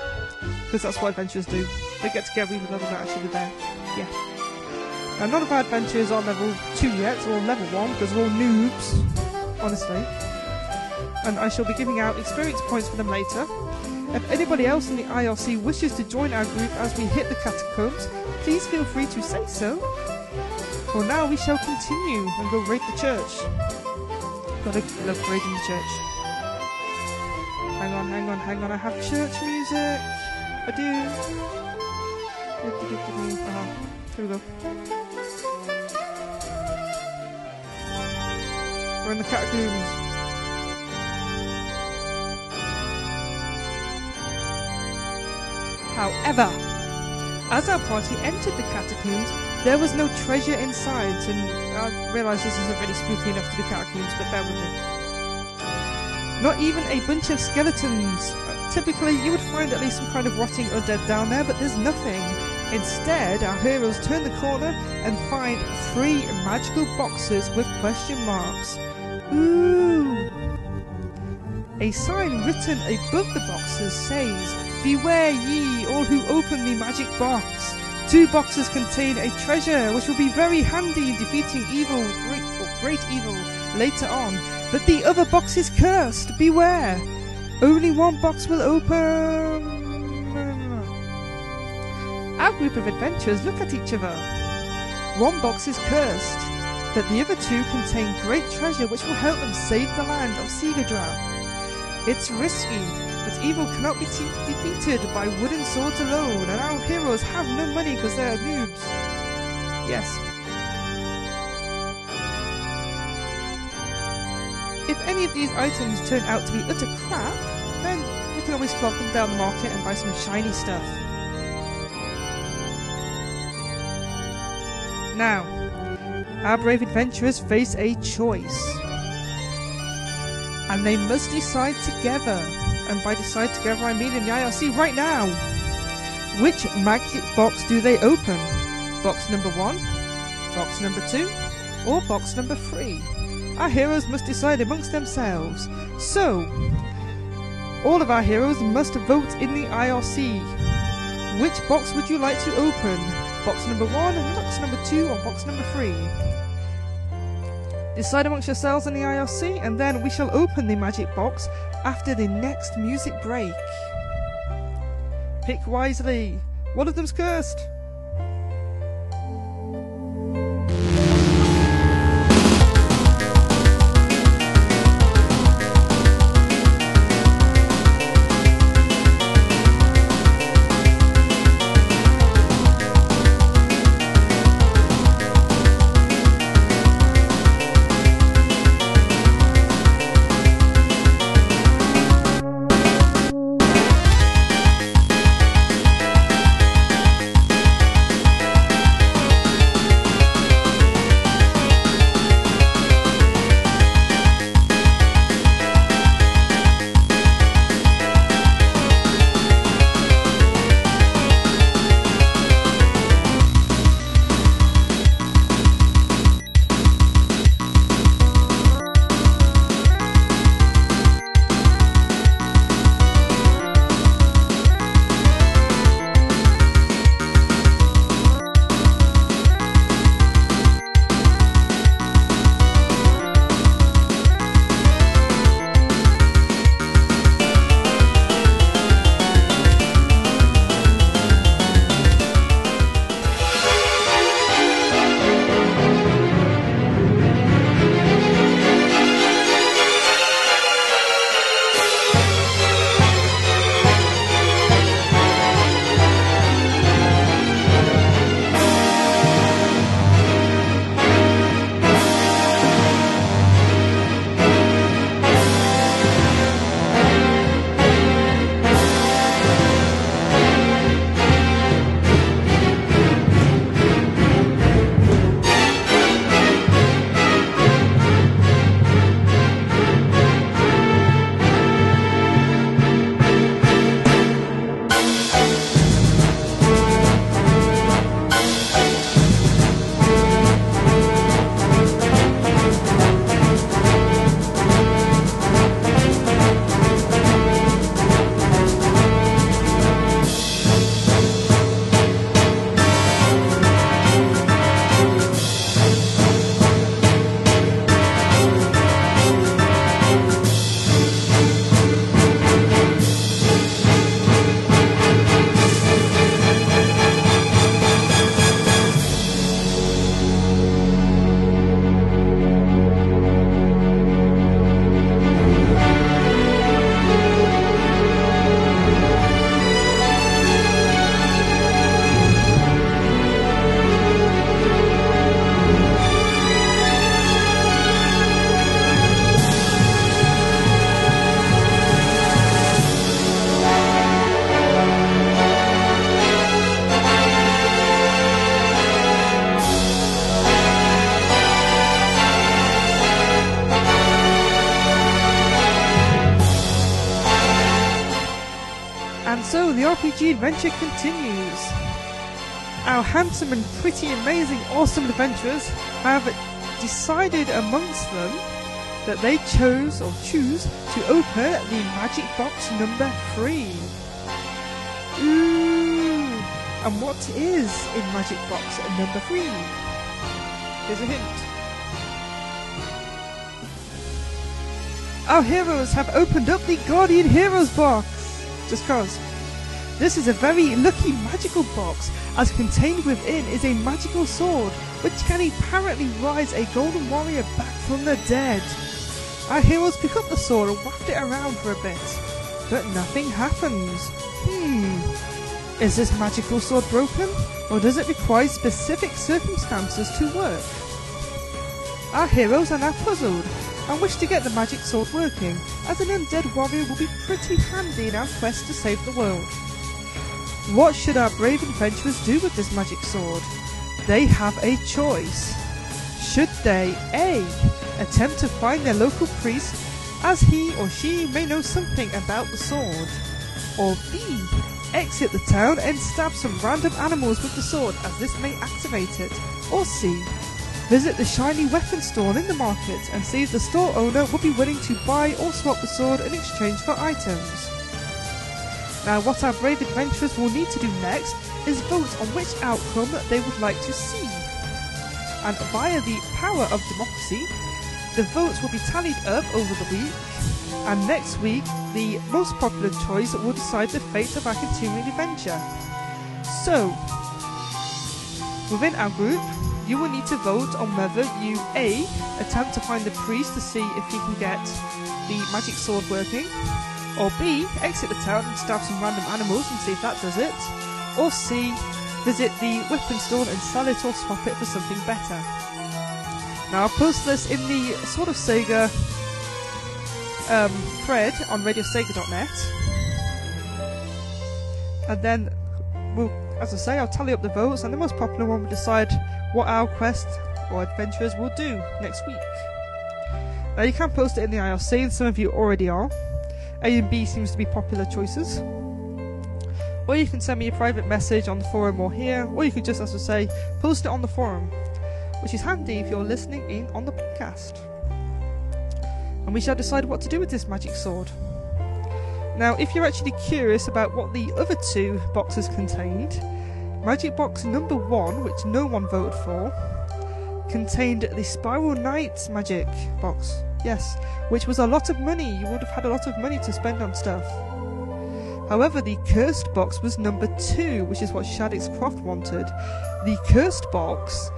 Because that's what adventurers do. They get together even though they're not actually there. Yeah. Now, none of our adventures are level 2 yet, or level 1, because we're all noobs, honestly. And I shall be giving out experience points for them later. If anybody else in the IRC wishes to join our group as we hit the catacombs, please feel free to say so. For now, we shall continue and go raid the church. Gotta love raiding the church. Hang on, hang on, hang on, I have church music. I do. Uh-huh. Go. We're in the catacombs. However, as our party entered the catacombs, there was no treasure inside, and I realise this isn't really spooky enough to be catacombs, but bear with me. Not even a bunch of skeletons. Uh, Typically, you would find at least some kind of rotting undead down there, but there's nothing. Instead, our heroes turn the corner and find three magical boxes with question marks. Ooh! A sign written above the boxes says, Beware ye, all who open the magic box. Two boxes contain a treasure which will be very handy in defeating evil, great or great evil later on. But the other box is cursed. Beware. Only one box will open. Our group of adventurers look at each other. One box is cursed, but the other two contain great treasure which will help them save the land of Sigadra. It's risky, but evil cannot be te- defeated by wooden swords alone, and our heroes have no money because they're noobs. Yes. If any of these items turn out to be utter crap, then we can always flog them down the market and buy some shiny stuff. Now, our brave adventurers face a choice. And they must decide together. And by decide together, I mean in the IRC right now. Which magic box do they open? Box number one, box number two, or box number three? Our heroes must decide amongst themselves. So, all of our heroes must vote in the IRC. Which box would you like to open? Box number one, and box number two, or box number three? Decide amongst yourselves in the IRC, and then we shall open the magic box after the next music break. Pick wisely. One of them's cursed. Adventure continues. Our handsome and pretty amazing awesome adventurers have decided amongst them that they chose or choose to open the magic box number three. Ooh! And what is in magic box number three? Here's a hint. Our heroes have opened up the Guardian Heroes box. Just cause. This is a very lucky magical box, as contained within is a magical sword, which can apparently rise a golden warrior back from the dead. Our heroes pick up the sword and waft it around for a bit, but nothing happens. Hmm. Is this magical sword broken, or does it require specific circumstances to work? Our heroes are now puzzled and wish to get the magic sword working, as an undead warrior will be pretty handy in our quest to save the world. What should our brave adventurers do with this magic sword? They have a choice. Should they A. attempt to find their local priest, as he or she may know something about the sword, or B. exit the town and stab some random animals with the sword, as this may activate it, or C. Visit the shiny weapon store in the market and see if the store owner will be willing to buy or swap the sword in exchange for items. Now, what our brave adventurers will need to do next is vote on which outcome they would like to see. And via the power of democracy, the votes will be tallied up over the week, and next week, the most popular choice will decide the fate of our continuing adventure. So, within our group, you will need to vote on whether you A. attempt to find the priest to see if he can get the magic sword working, or B. exit the town and stab some random animals and see if that does it, or C. visit the weapon store and sell it or swap it for something better. Now I'll post this in the sort of Sega um, thread on RadioSega.net, and then we'll, as I say, I'll tally up the votes, and the most popular one will decide what our quest or adventurers will do next week. Now you can post it in the IRC, and some of you already are. A and B seems to be popular choices. Or you can send me a private message on the forum or here, or you can just, as I say, post it on the forum, which is handy if you're listening in on the podcast. And we shall decide what to do with this magic sword. Now, if you're actually curious about what the other two boxes contained, Magic Box number one, which no one voted for, contained the Spiral Knight magic box. Yes, which was a lot of money. You would have had a lot of money to spend on stuff. However, the Cursed box was number two, which is what Shaddix Croft wanted. The Cursed box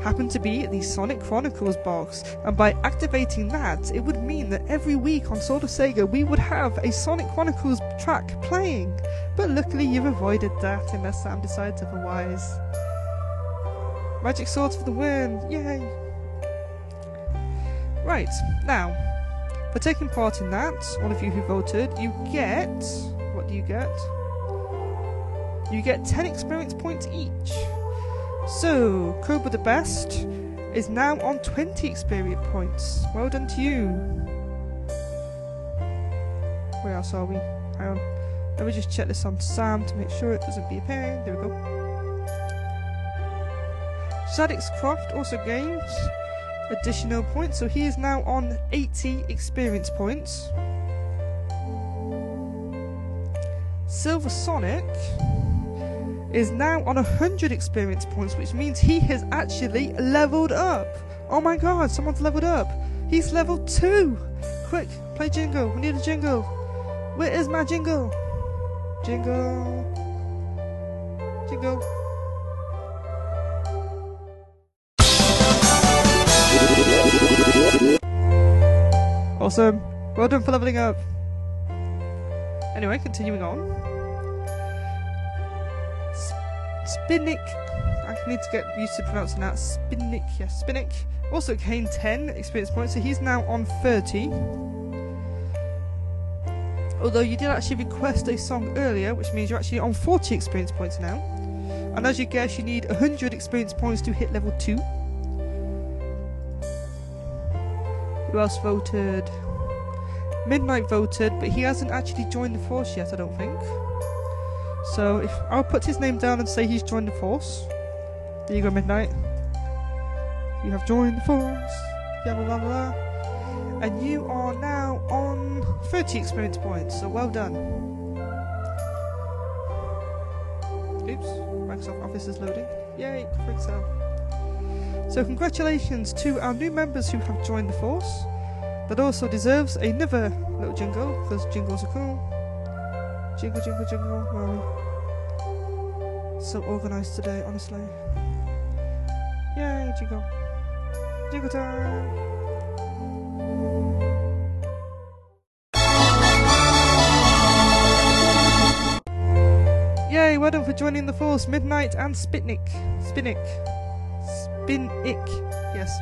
happened to be the Sonic Chronicles box, and by activating that, it would mean that every week on Sword of Sega we would have a Sonic Chronicles track playing. But luckily, you've avoided that unless Sam decides otherwise. Magic swords for the win! Yay! Right, now, for taking part in that, all of you who voted, you get. What do you get? You get 10 experience points each. So, Cobra the Best is now on 20 experience points. Well done to you. Where else are we? Hang on. Let me just check this on Sam to make sure it doesn't be a pain. There we go. Shaddix Croft also gains additional points, so he is now on 80 experience points. Silver Sonic is now on 100 experience points, which means he has actually leveled up. Oh my god, someone's leveled up. He's level 2. Quick, play jingle. We need a jingle. Where is my jingle? Jingle. Jingle. Awesome. Well done for leveling up. Anyway, continuing on. Spinnick. I need to get used to pronouncing that. Spinnick, yes, Spinnick. Also gained 10 experience points, so he's now on 30. Although you did actually request a song earlier, which means you're actually on 40 experience points now. And as you guess, you need 100 experience points to hit level 2. Who else voted? Midnight voted, but he hasn't actually joined the force yet, I don't think. So if I'll put his name down and say he's joined the force. There you go, Midnight. You have joined the force. Blah blah blah blah. And you are now on 30 experience points, so well done. Oops, Microsoft Office is loading. Yay, for. So congratulations to our new members who have joined the force. That also deserves another little jingle, because jingles are cool. Jingle, jingle, jingle. Wow. So organised today, honestly. Yay, jingle. Jingle time! Yay, well done for joining the force, Midnight and Spitnik. Spinnick. Spinnick, yes.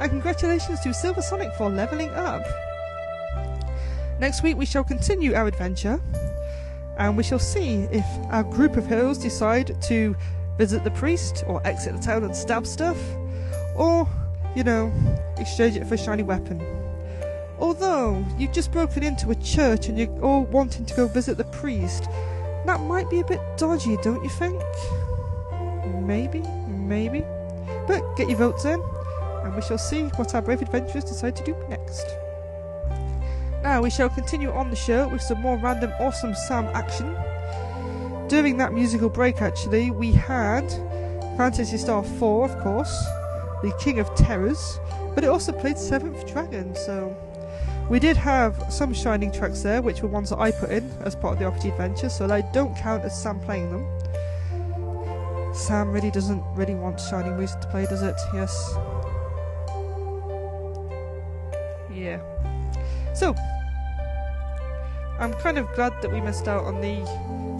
And congratulations to Silver Sonic for leveling up. Next week we shall continue our adventure, and we shall see if our group of heroes decide to visit the priest, or exit the town and stab stuff, or, you know, exchange it for a shiny weapon. Although you've just broken into a church and you're all wanting to go visit the priest, that might be a bit dodgy, don't you think? Maybe, maybe. But get your votes in, and we shall see what our brave adventurers decide to do next. Now we shall continue on the show with some more random awesome Sam action. During that musical break, actually, we had Phantasy Star 4, of course, the King of Terrors, but it also played Seventh Dragon, so we did have some shining tracks there, which were ones that I put in as part of the RPG adventure, so they don't count as Sam playing them. Sam really doesn't really want shining music to play, does it? Yes. Yeah. So, I'm kind of glad that we missed out on the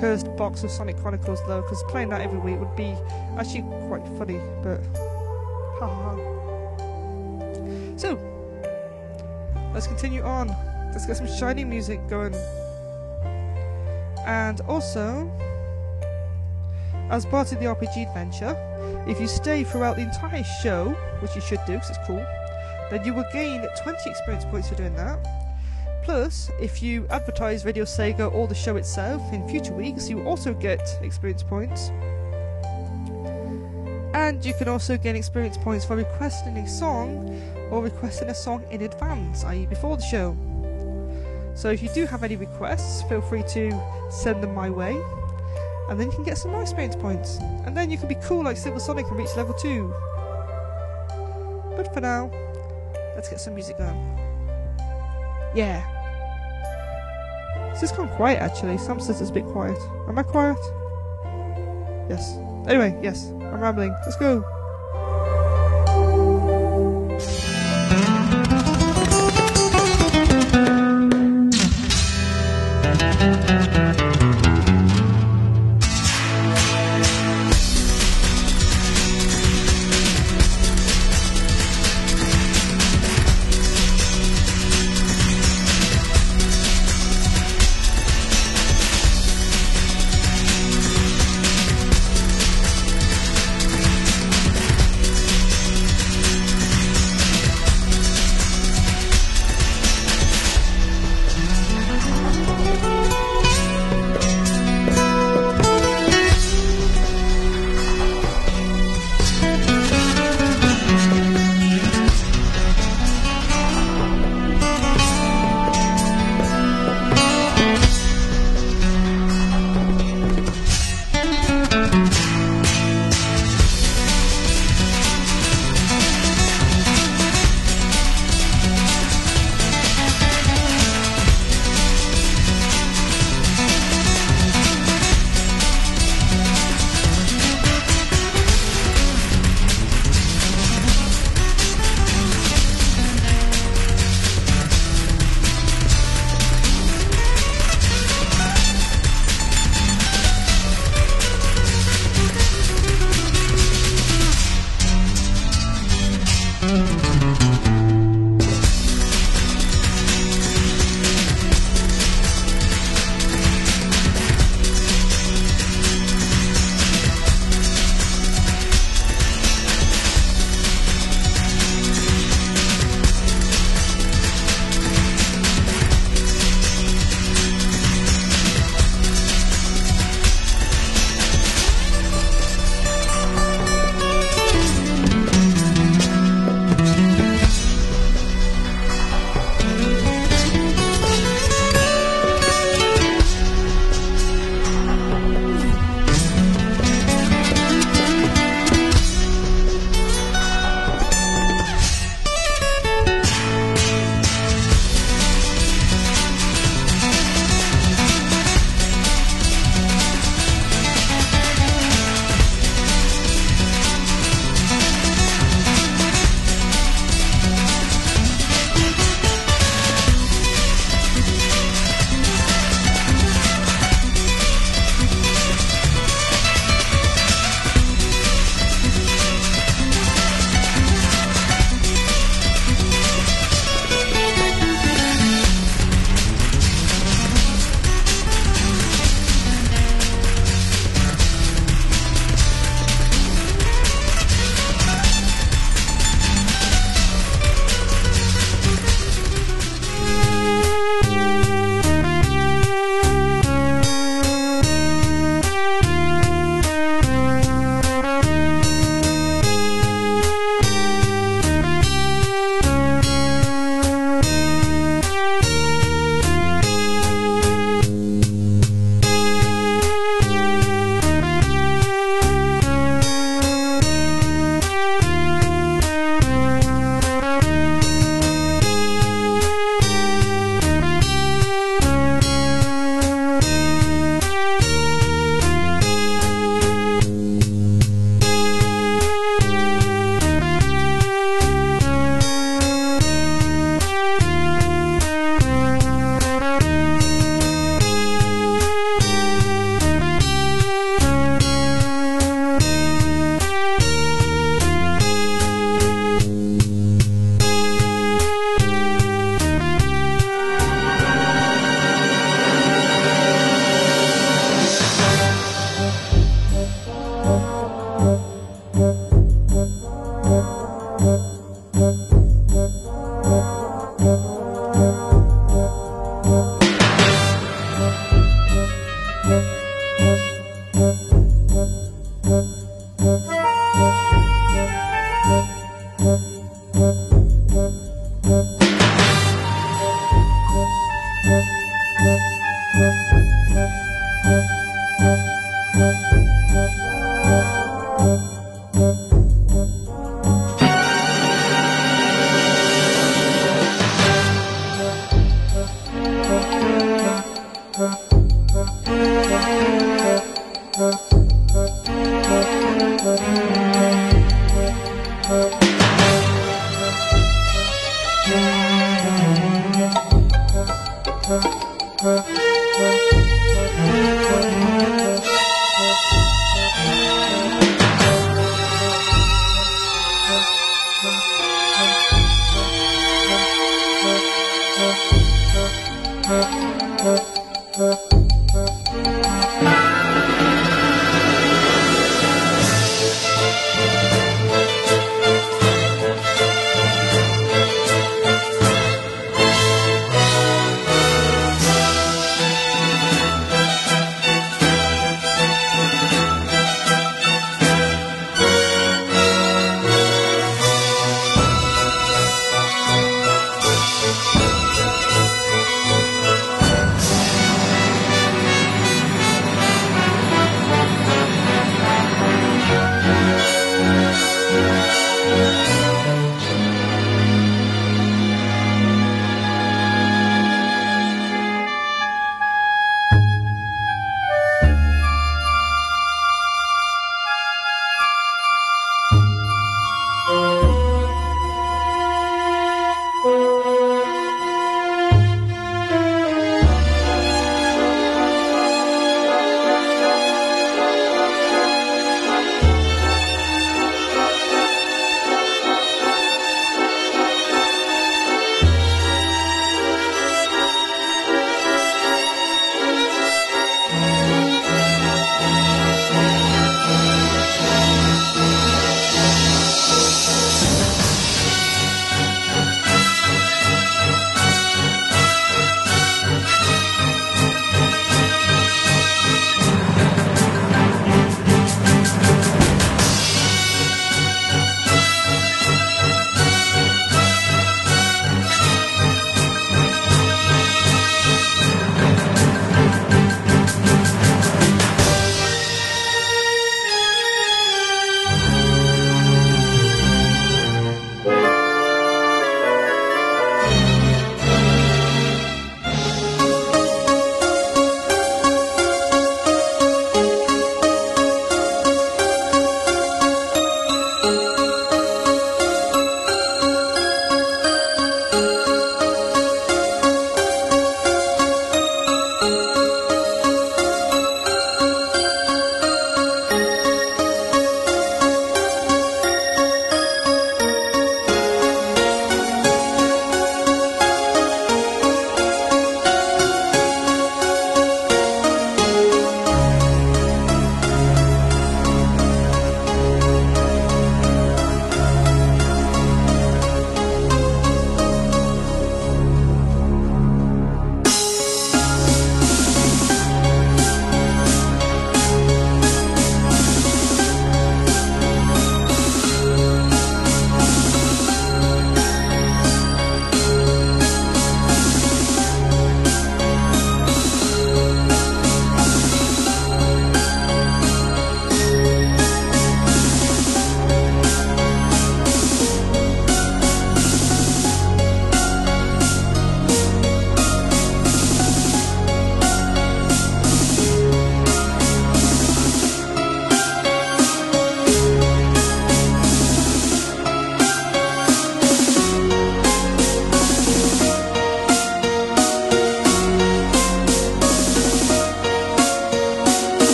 cursed box of Sonic Chronicles though, because playing that every week would be actually quite funny, but. Ha ha ha. So, let's continue on. Let's get some shiny music going. And also, as part of the RPG adventure, if you stay throughout the entire show, which you should do because it's cool, then you will gain 20 experience points for doing that. Plus, if you advertise Radio Sega or the show itself in future weeks, you also get experience points. And you can also gain experience points for requesting a song or requesting a song in advance, i.e., before the show. So if you do have any requests, feel free to send them my way, and then you can get some more experience points. And then you can be cool like Silver Sonic and reach level 2. But for now, let's get some music going. Yeah. It's just gone quiet actually. Sam says it's a bit quiet. Am I quiet? Yes. Anyway, yes, I'm rambling. Let's go.「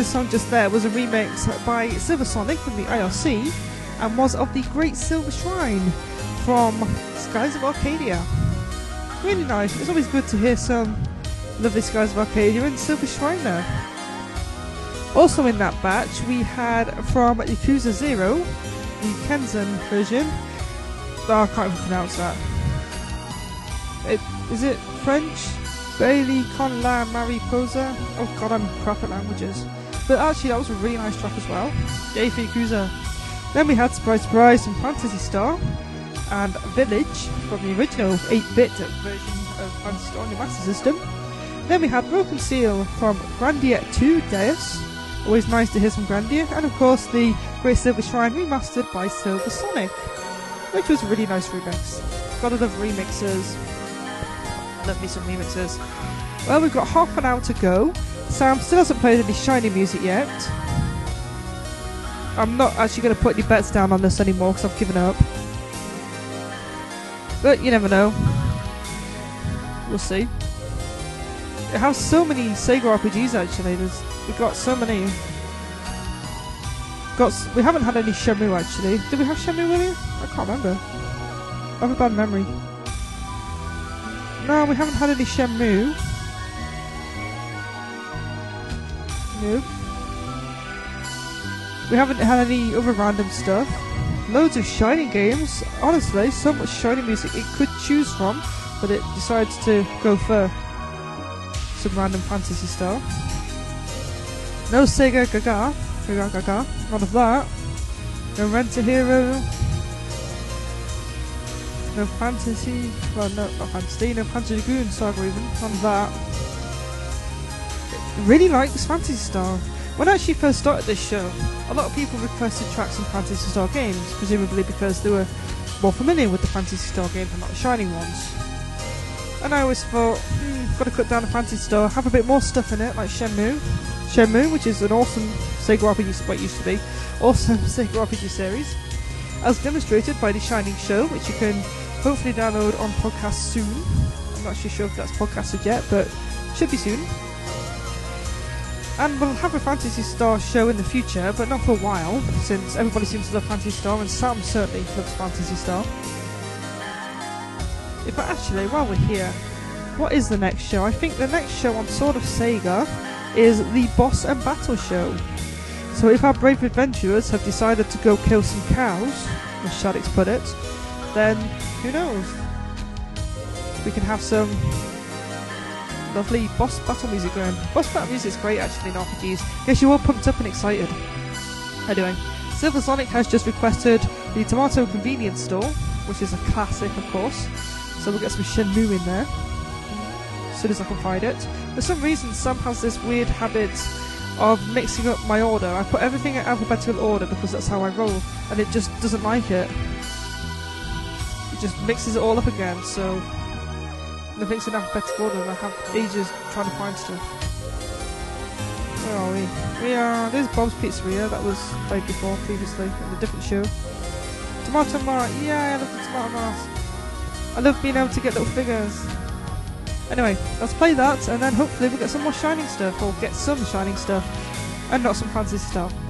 particular song just there was a remix by Silver Sonic from the IRC and was of the Great Silver Shrine from Skies of Arcadia. Really nice. It's always good to hear some lovely Skies of Arcadia and Silver Shrine there. Also in that batch we had from Yakuza Zero, the Kenzen version. Oh, I can't even pronounce that. It, is it French? Bailey Con La Mariposa? Oh god, I'm crap at languages. But actually, that was a really nice track as well. Yay for Yakuza. Then we had Surprise Surprise from Phantasy Star and Village from the original 8-bit version of Phantasy Star on the Master System. Then we had Broken Seal from Grandia 2 Deus. Always nice to hear some Grandia. And of course, the Great Silver Shrine remastered by Silver Sonic, which was a really nice remix. Gotta love remixes. Love me some remixes. Well, we've got half an hour to go. Sam still hasn't played any shiny music yet. I'm not actually going to put any bets down on this anymore because I've given up. But you never know. We'll see. It has so many Sega RPGs actually. There's we've got so many. Got we haven't had any Shenmue actually. Did we have Shenmue William? I can't remember. I have a bad memory. No, we haven't had any Shenmue. Nope. We haven't had any other random stuff. Loads of Shining games. Honestly, so much Shining music it could choose from, but it decides to go for some random fantasy stuff. No Sega Gaga. Gaga Gaga. None of that. No Rent a Hero. No Fantasy. Well, no, not Fantasy. No Fantasy Lagoon Saga even. None of that. Really likes Phantasy Star. When I actually first started this show, a lot of people requested tracks from Phantasy Star games, presumably because they were more familiar with the Phantasy Star games and not the Shining ones. And I always thought, hmm, got to cut down the Phantasy Star, have a bit more stuff in it, like Shenmue. Shenmue, which is an awesome Sega RPG, what used to be, awesome Sega RPG series, as demonstrated by the Shining Show, which you can hopefully download on podcast soon. I'm not actually sure if that's podcasted yet, but should be soon. And we'll have a Phantasy Star show in the future, but not for a while, since everybody seems to love Phantasy Star, and Sam certainly loves Phantasy Star. If I actually, while we're here, what is the next show? I think the next show on Sword of Sega is the Boss and Battle Show. So if our brave adventurers have decided to go kill some cows, as Shaddix put it, then who knows? We can have some lovely boss battle music going. Boss battle music is great actually in RPGs. Guess you're all pumped up and excited. Anyway, Silver Sonic has just requested the Tomato Convenience Store, which is a classic, of course. So we'll get some Shenmue in there as soon as I can find it. For some reason, Sam has this weird habit of mixing up my order. I put everything in alphabetical order because that's how I roll, and it just doesn't like it. It just mixes it all up again, so nothing's in alphabetical order, I have ages trying to find stuff. Where are we? We are. There's Bob's Pizzeria that was played before previously in a different show. Tomato Mart. Yeah, I love the Tomato Mart. I love being able to get little figures. Anyway, let's play that, and then hopefully we'll get some more shining stuff, or get some shining stuff, and not some fancy stuff.「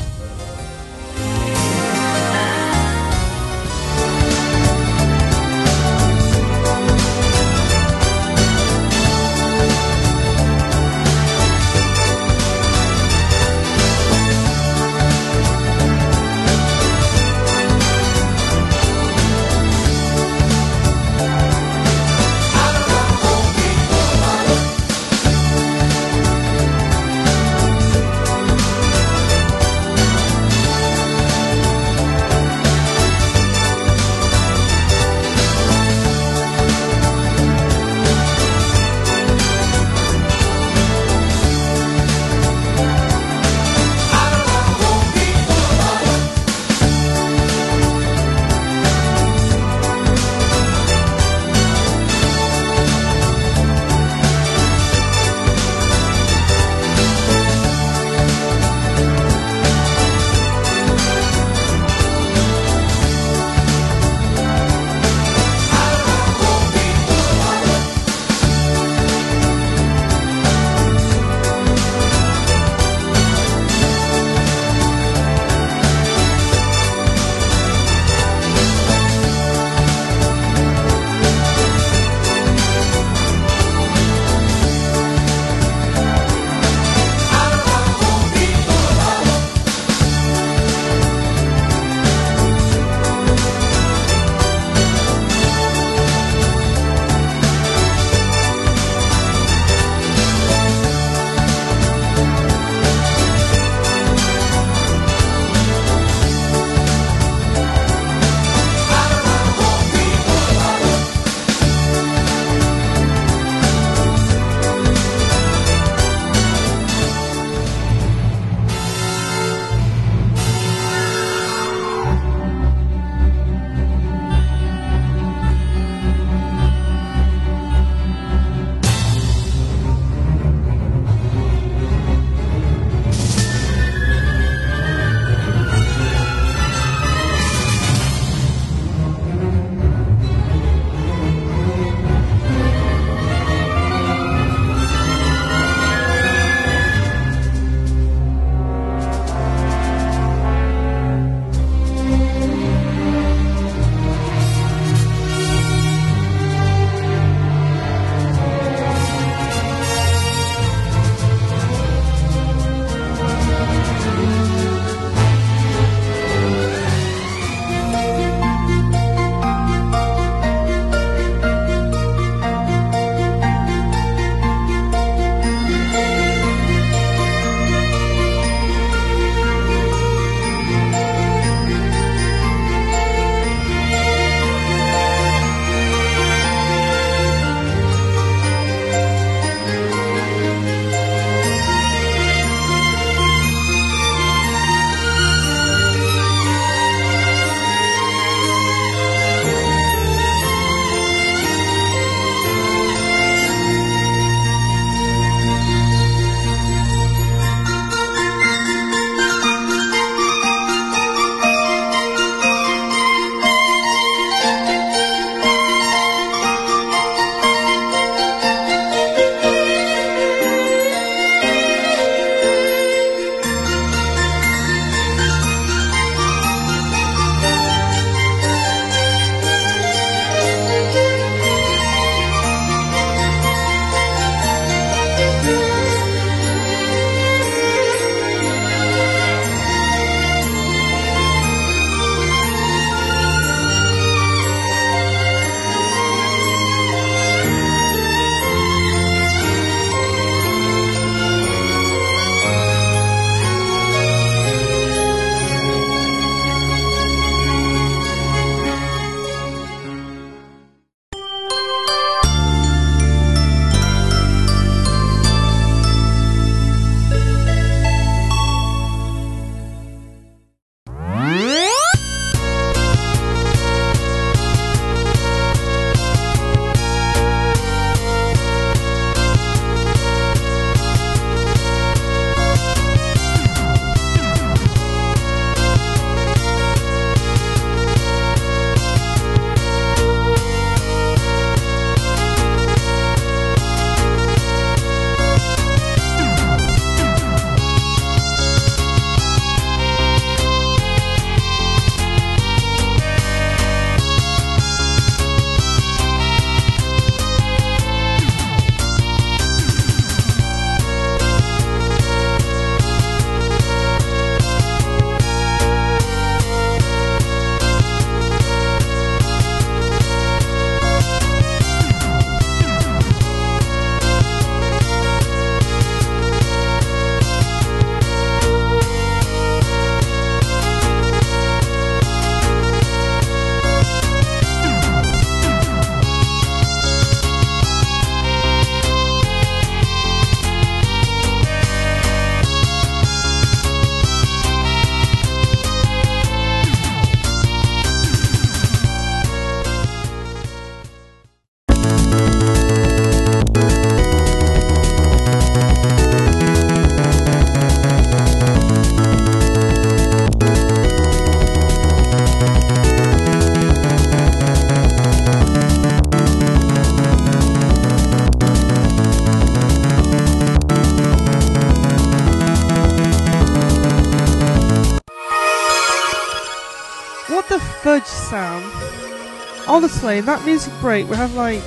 That music break, we have like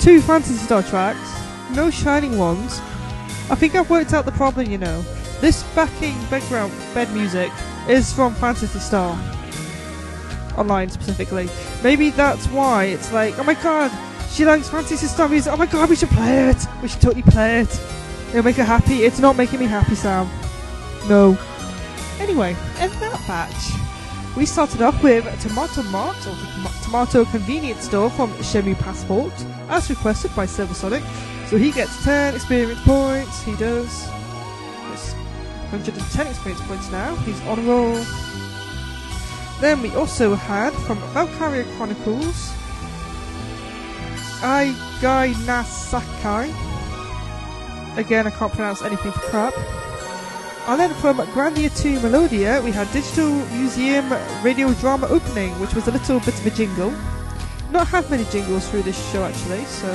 two Phantasy Star tracks, no shining ones. I think I've worked out the problem, you know. This backing background bed music is from Phantasy Star. Online specifically. Maybe that's why it's like, oh my god, she likes Phantasy Star music. Oh my god, we should play it. We should totally play it. It'll make her happy. It's not making me happy, Sam. No. Anyway, end that batch, we started off with Tomato Mart, or Tomato Convenience Store from Shenmue Passport, as requested by Silversonic. So he gets 10 experience points, he does. That's 110 experience points now, he's on roll. Then we also had from Valkyria Chronicles, Ai Gai Nasakai. Again, I can't pronounce anything for crap. And then from Grandia to Melodia, we had Digital Museum Radio Drama Opening, which was a little bit of a jingle. Not have many jingles through this show actually, so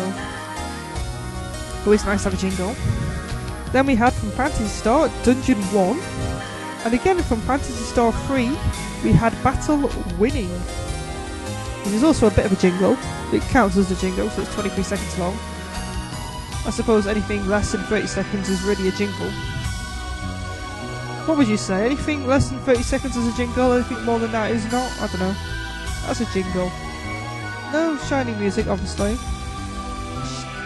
always nice to have a jingle. Then we had from Phantasy Star Dungeon 1, and again from Phantasy Star 3, we had Battle Winning, which is also a bit of a jingle. It counts as a jingle, so it's 23 seconds long. I suppose anything less than 30 seconds is really a jingle. What would you say? Anything less than 30 seconds is a jingle, anything more than that is not? I don't know. That's a jingle. No shining music, obviously.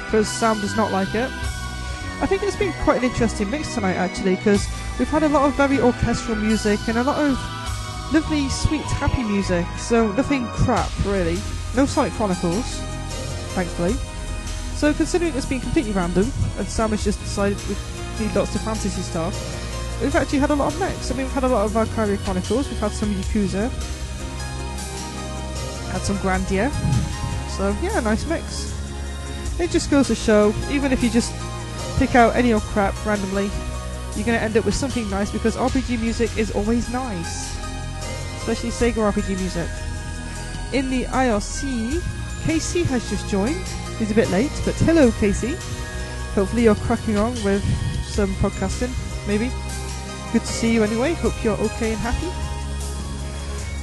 Because Sam does not like it. I think it's been quite an interesting mix tonight, actually, because we've had a lot of very orchestral music and a lot of lovely, sweet, happy music. So nothing crap, really. No Sonic Chronicles, thankfully. So considering it's been completely random, and Sam has just decided we need lots of fantasy stuff, we've actually had a lot of mix. I mean, we've had a lot of uh, Valkyria Chronicles, we've had some Yakuza, had some Grandia. So yeah, nice mix. It just goes to show, even if you just pick out any old crap randomly, you're going to end up with something nice because RPG music is always nice. Especially Sega RPG music. In the IRC, Casey has just joined. He's a bit late, but hello Casey. Hopefully you're cracking on with some podcasting, maybe. Good to see you anyway. Hope you're okay and happy.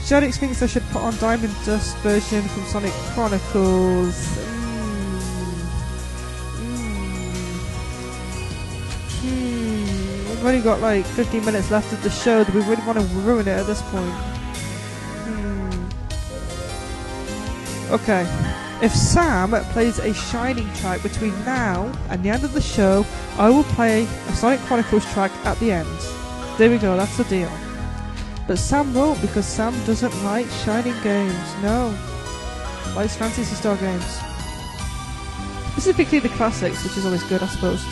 Shadix thinks I should put on Diamond Dust version from Sonic Chronicles. Mm. Mm. Hmm. We've only got like 15 minutes left of the show. Do we really want to ruin it at this point? Hmm. Okay. If Sam plays a Shining track between now and the end of the show, I will play a Sonic Chronicles track at the end. There we go, that's the deal. But Sam won't because Sam doesn't like Shining games. No. Likes Phantasy Star games. Specifically the classics, which is always good, I suppose.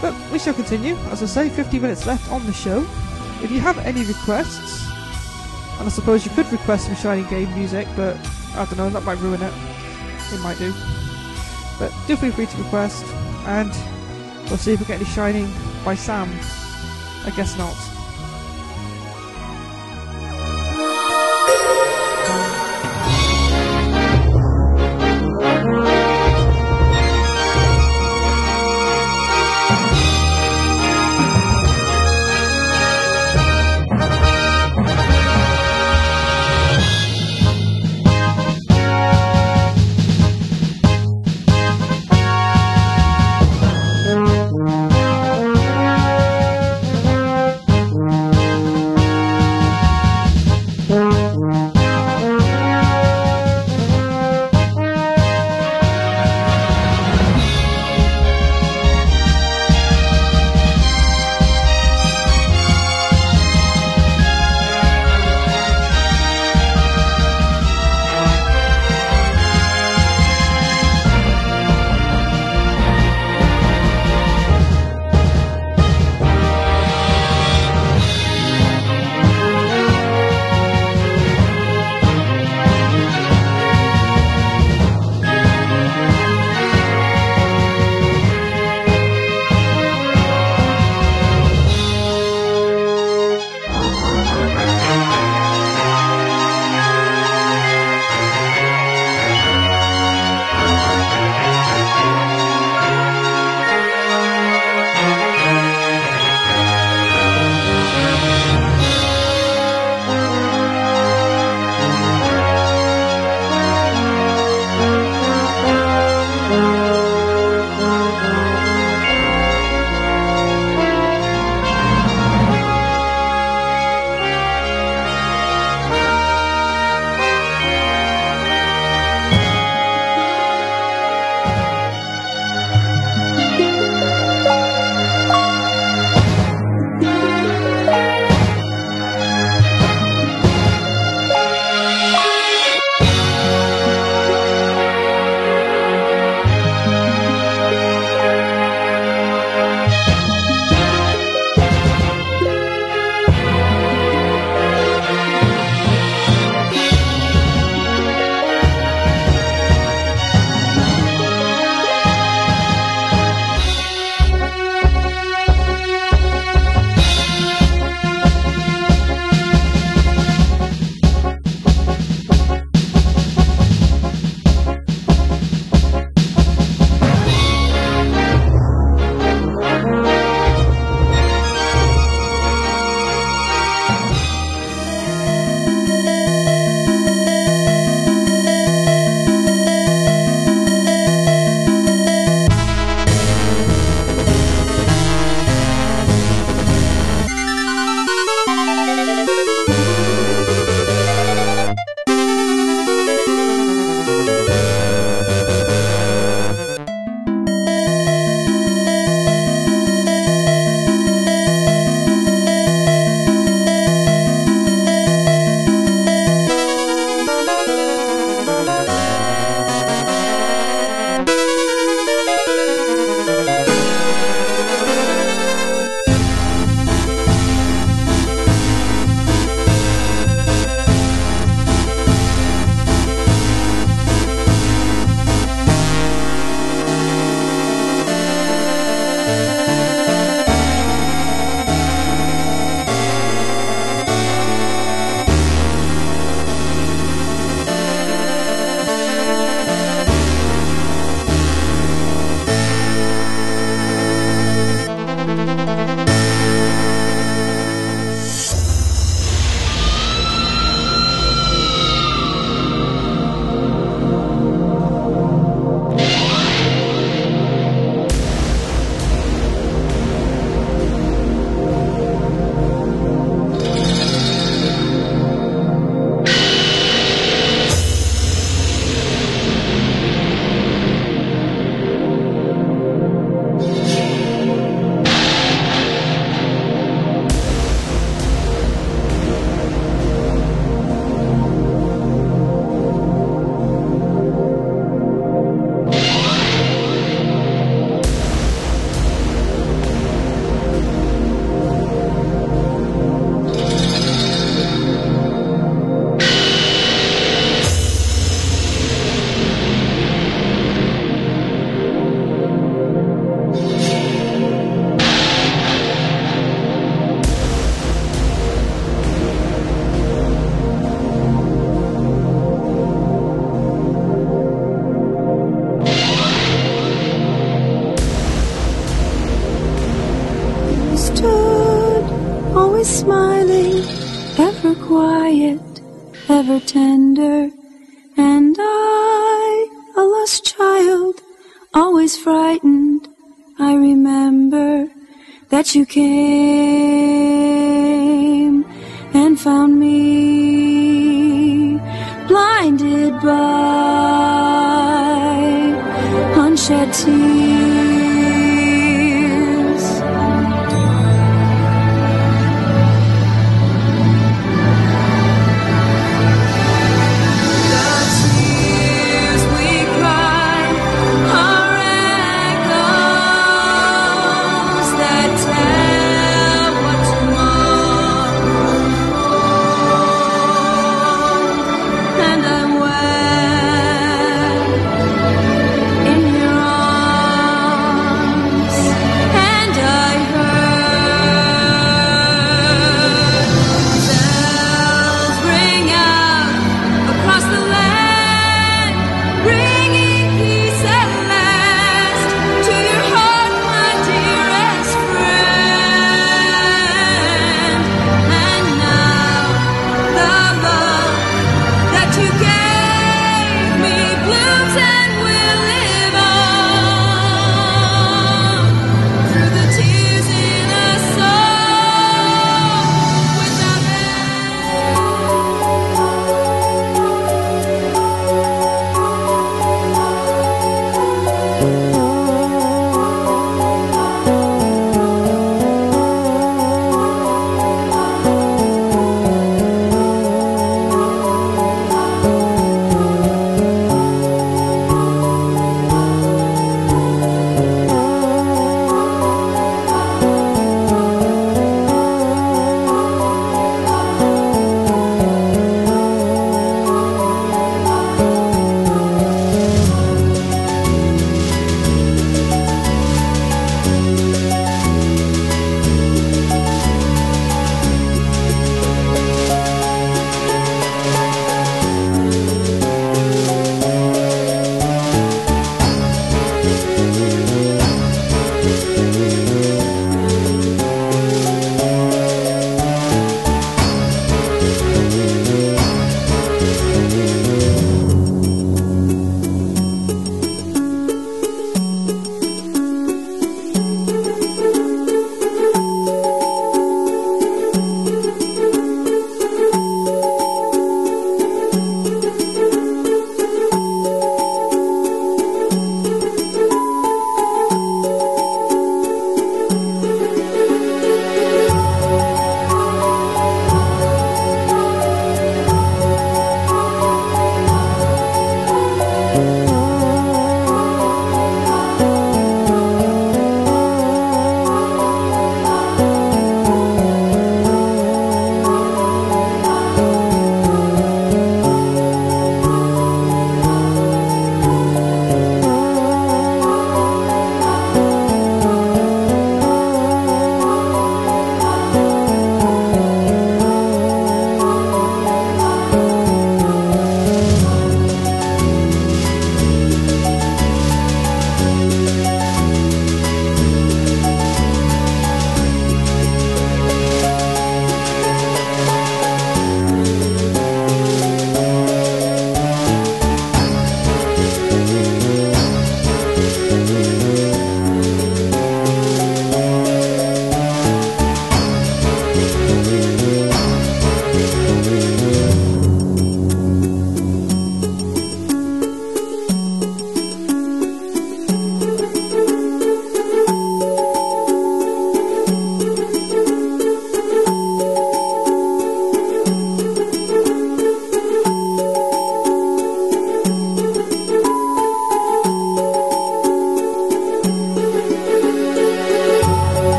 But we shall continue. As I say, 50 minutes left on the show. If you have any requests, and I suppose you could request some Shining game music, but I don't know, that might ruin it. It might do. But do feel free to request, and we'll see if we get any Shining by Sam. I guess not.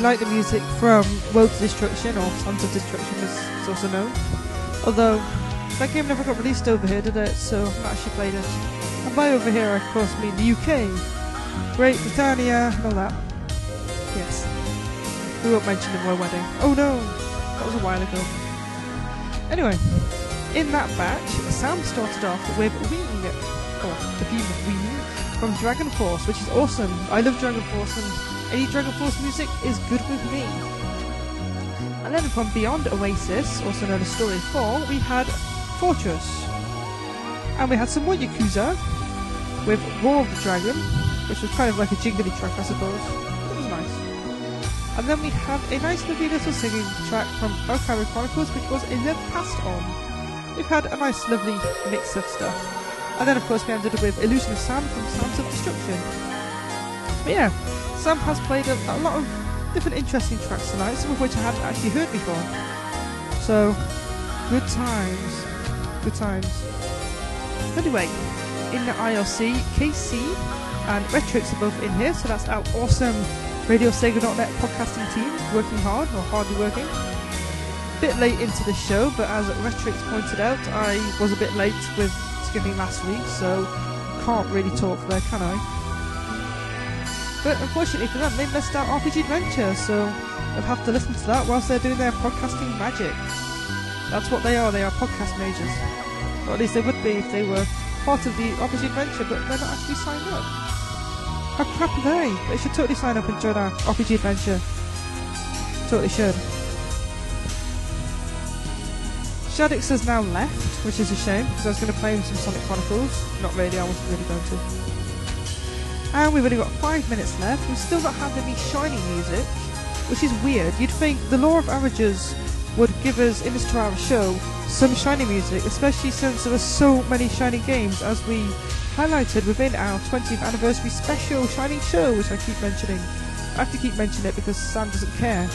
Really like the music from Road to Destruction, or Sons of Destruction as it's also known. Although, that game never got released over here, did it? So, I've not actually played it. And by over here, I of course mean the UK, Great Britannia, and all that. Yes. We won't mention the royal wedding. Oh no! That was a while ago. Anyway, in that batch, Sam started off with Wing or the theme theme from Dragon Force, which is awesome. I love Dragon Force, and any Dragon Force music is good with me. And then from Beyond Oasis, also known as Story 4, we had Fortress. And we had some more Yakuza with War of the Dragon, which was kind of like a jingly track, I suppose. It was nice. And then we had a nice lovely little singing track from Valkyria Chronicles, which was a Live Past On. We've had a nice lovely mix of stuff. And then of course we ended up with Illusion of Sound from Sounds of Destruction. But yeah, Sam has played a, a lot of different interesting tracks tonight, some of which I hadn't actually heard before. So, good times. Good times. Anyway, in the IRC, KC and Retrix are both in here, so that's our awesome RadioSega.net podcasting team working hard, or hardly working. Bit late into the show, but as Retrix pointed out, I was a bit late with skipping last week, so can't really talk there, can I? But unfortunately for them, they missed out RPG Adventure, so they'll have to listen to that whilst they're doing their podcasting magic. That's what they are, they are podcast majors. Or at least they would be if they were part of the RPG Adventure, but they're not actually signed up. How crap are they? They should totally sign up and join our RPG Adventure. Totally should. Shadix has now left, which is a shame, because I was going to play him some Sonic Chronicles. Not really, I wasn't really going to. And we've only got five minutes left. We've still not had any shiny music, which is weird. You'd think the law of averages would give us, in this two-hour show, some shiny music, especially since there are so many shiny games, as we highlighted within our 20th anniversary special Shining Show, which I keep mentioning. I have to keep mentioning it because Sam doesn't care.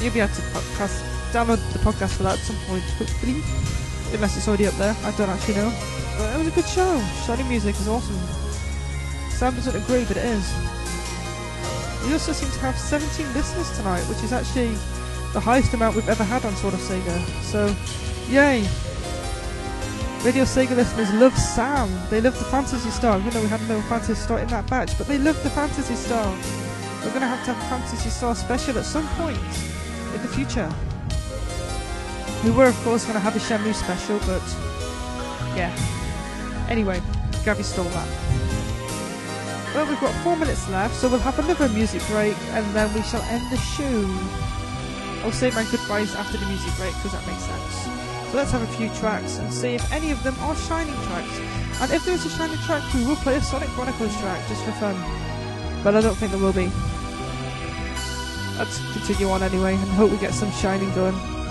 You'll be able to podcast, download the podcast for that at some point, hopefully. Unless it's already up there, I don't actually know. It was a good show. Shiny music is awesome. Sam doesn't agree, but it is. We also seem to have 17 listeners tonight, which is actually the highest amount we've ever had on Sword of Sega. So, yay! Radio Sega listeners love Sam. They love the Phantasy Star, even though we had no Phantasy Star in that batch, but they love the Phantasy Star. We're going to have to have a Phantasy Star special at some point in the future. We were, of course, going to have a Shenmue special, but yeah. Anyway, Gabby stole that. Well, we've got four minutes left, so we'll have another music break, and then we shall end the show. I'll say my goodbyes after the music break because that makes sense. So let's have a few tracks and see if any of them are shining tracks. And if there's a shining track, we will play a Sonic Chronicles track just for fun. But I don't think there will be. Let's continue on anyway and hope we get some shining going.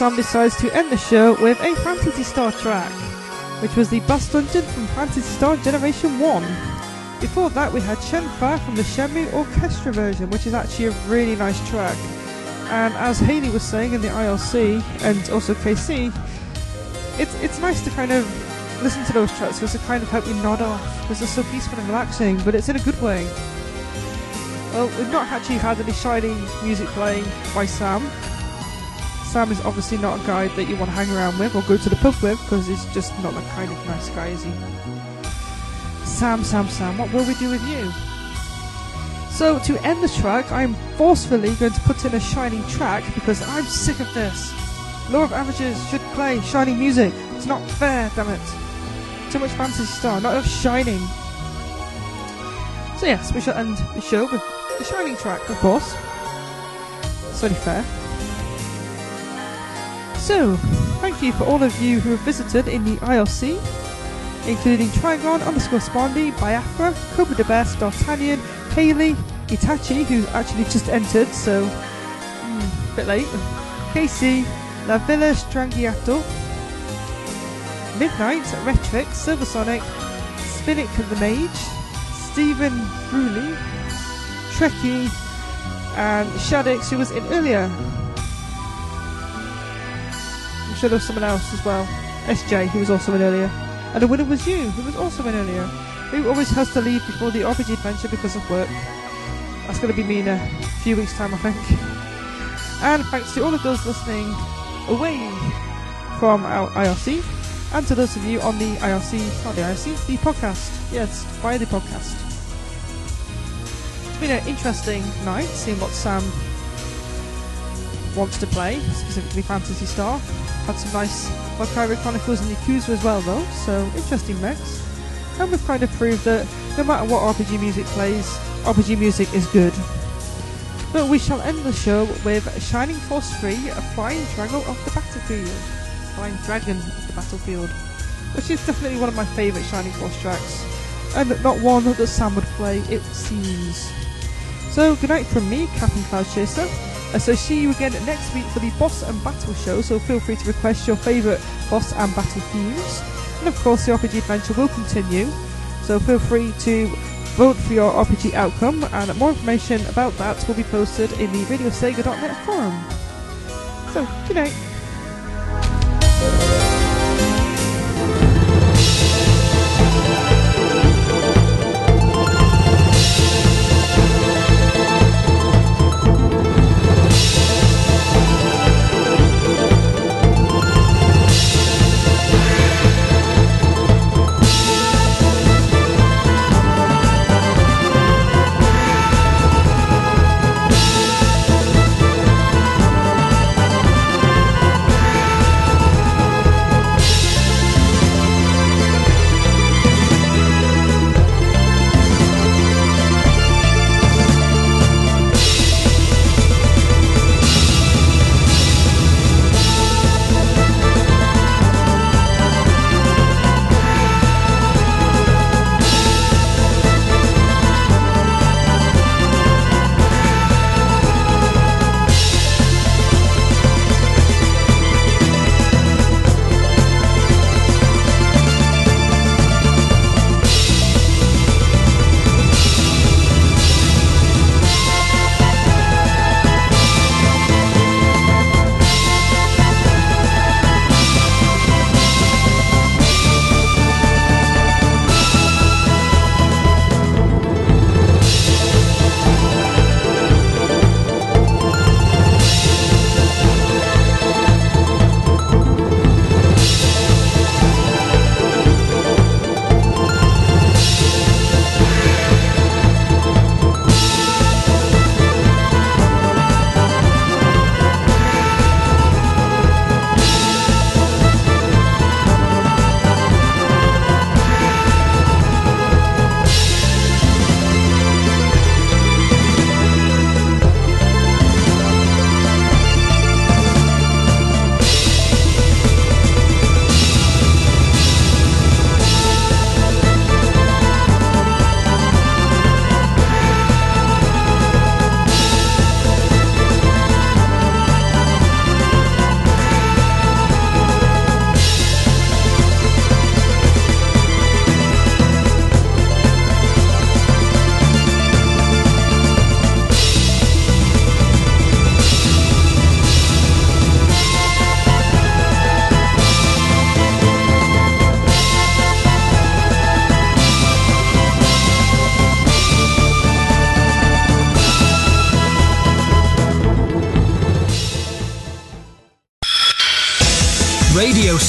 Sam decides to end the show with a Phantasy Star track, which was the Bus Dungeon from Phantasy Star Generation 1. Before that, we had Shenhua from the Shenmue Orchestra version, which is actually a really nice track. And as Haley was saying in the IRC, and also KC, it's, it's nice to kind of listen to those tracks because they kind of help you nod off, because they're so peaceful and relaxing, but it's in a good way. Well, we've not actually had any shining music playing by Sam. Sam is obviously not a guy that you want to hang around with or go to the pub with because he's just not that kind of nice guy, is he? Sam, Sam, Sam, what will we do with you? So, to end the track, I'm forcefully going to put in a shining track because I'm sick of this. Law of Averages should play shining music. It's not fair, damn it. Too much Phantasy Star, not enough shining. So, yes, we shall end the show with the shining track, of course. It's only fair. So, thank you for all of you who have visited in the IRC, including Trigon underscore Spondy, Biafra, Cobra the Best, D'Artagnan, Haley, Itachi, who actually just entered, so mm, bit late. KC, La Villa Strangiato, Midnight, Retrix, Silversonic, Spinnick the Mage, Stephen Bruley, Trekkie, and Shadix, who was in earlier. Sure there was someone else as well. SJ, who was also in earlier. And the winner was you, who was also in earlier. Who always has to leave before the RPG adventure because of work. That's going to be me in a few weeks' time, I think. And thanks to all of those listening away from our IRC, and to those of you on the IRC, not the IRC, the podcast. Yes, via the podcast. It's been an interesting night, seeing what Sam wants to play, specifically Phantasy Star. Had some nice Valkyria Chronicles and Yakuza as well, though, so interesting mix. And we've kind of proved that no matter what RPG music plays, RPG music is good. But we shall end the show with Shining Force 3, a Flying Dragon of the Battlefield. Flying Dragon of the Battlefield. Which is definitely one of my favourite Shining Force tracks. And not one that Sam would play, it seems. So, good night from me, Captain Cloud Chaser. Uh, so, see you again next week for the Boss and Battle show. So, feel free to request your favourite Boss and Battle themes. And of course, the RPG adventure will continue. So, feel free to vote for your RPG outcome, and more information about that will be posted in the RadioSega.net forum. So, good night.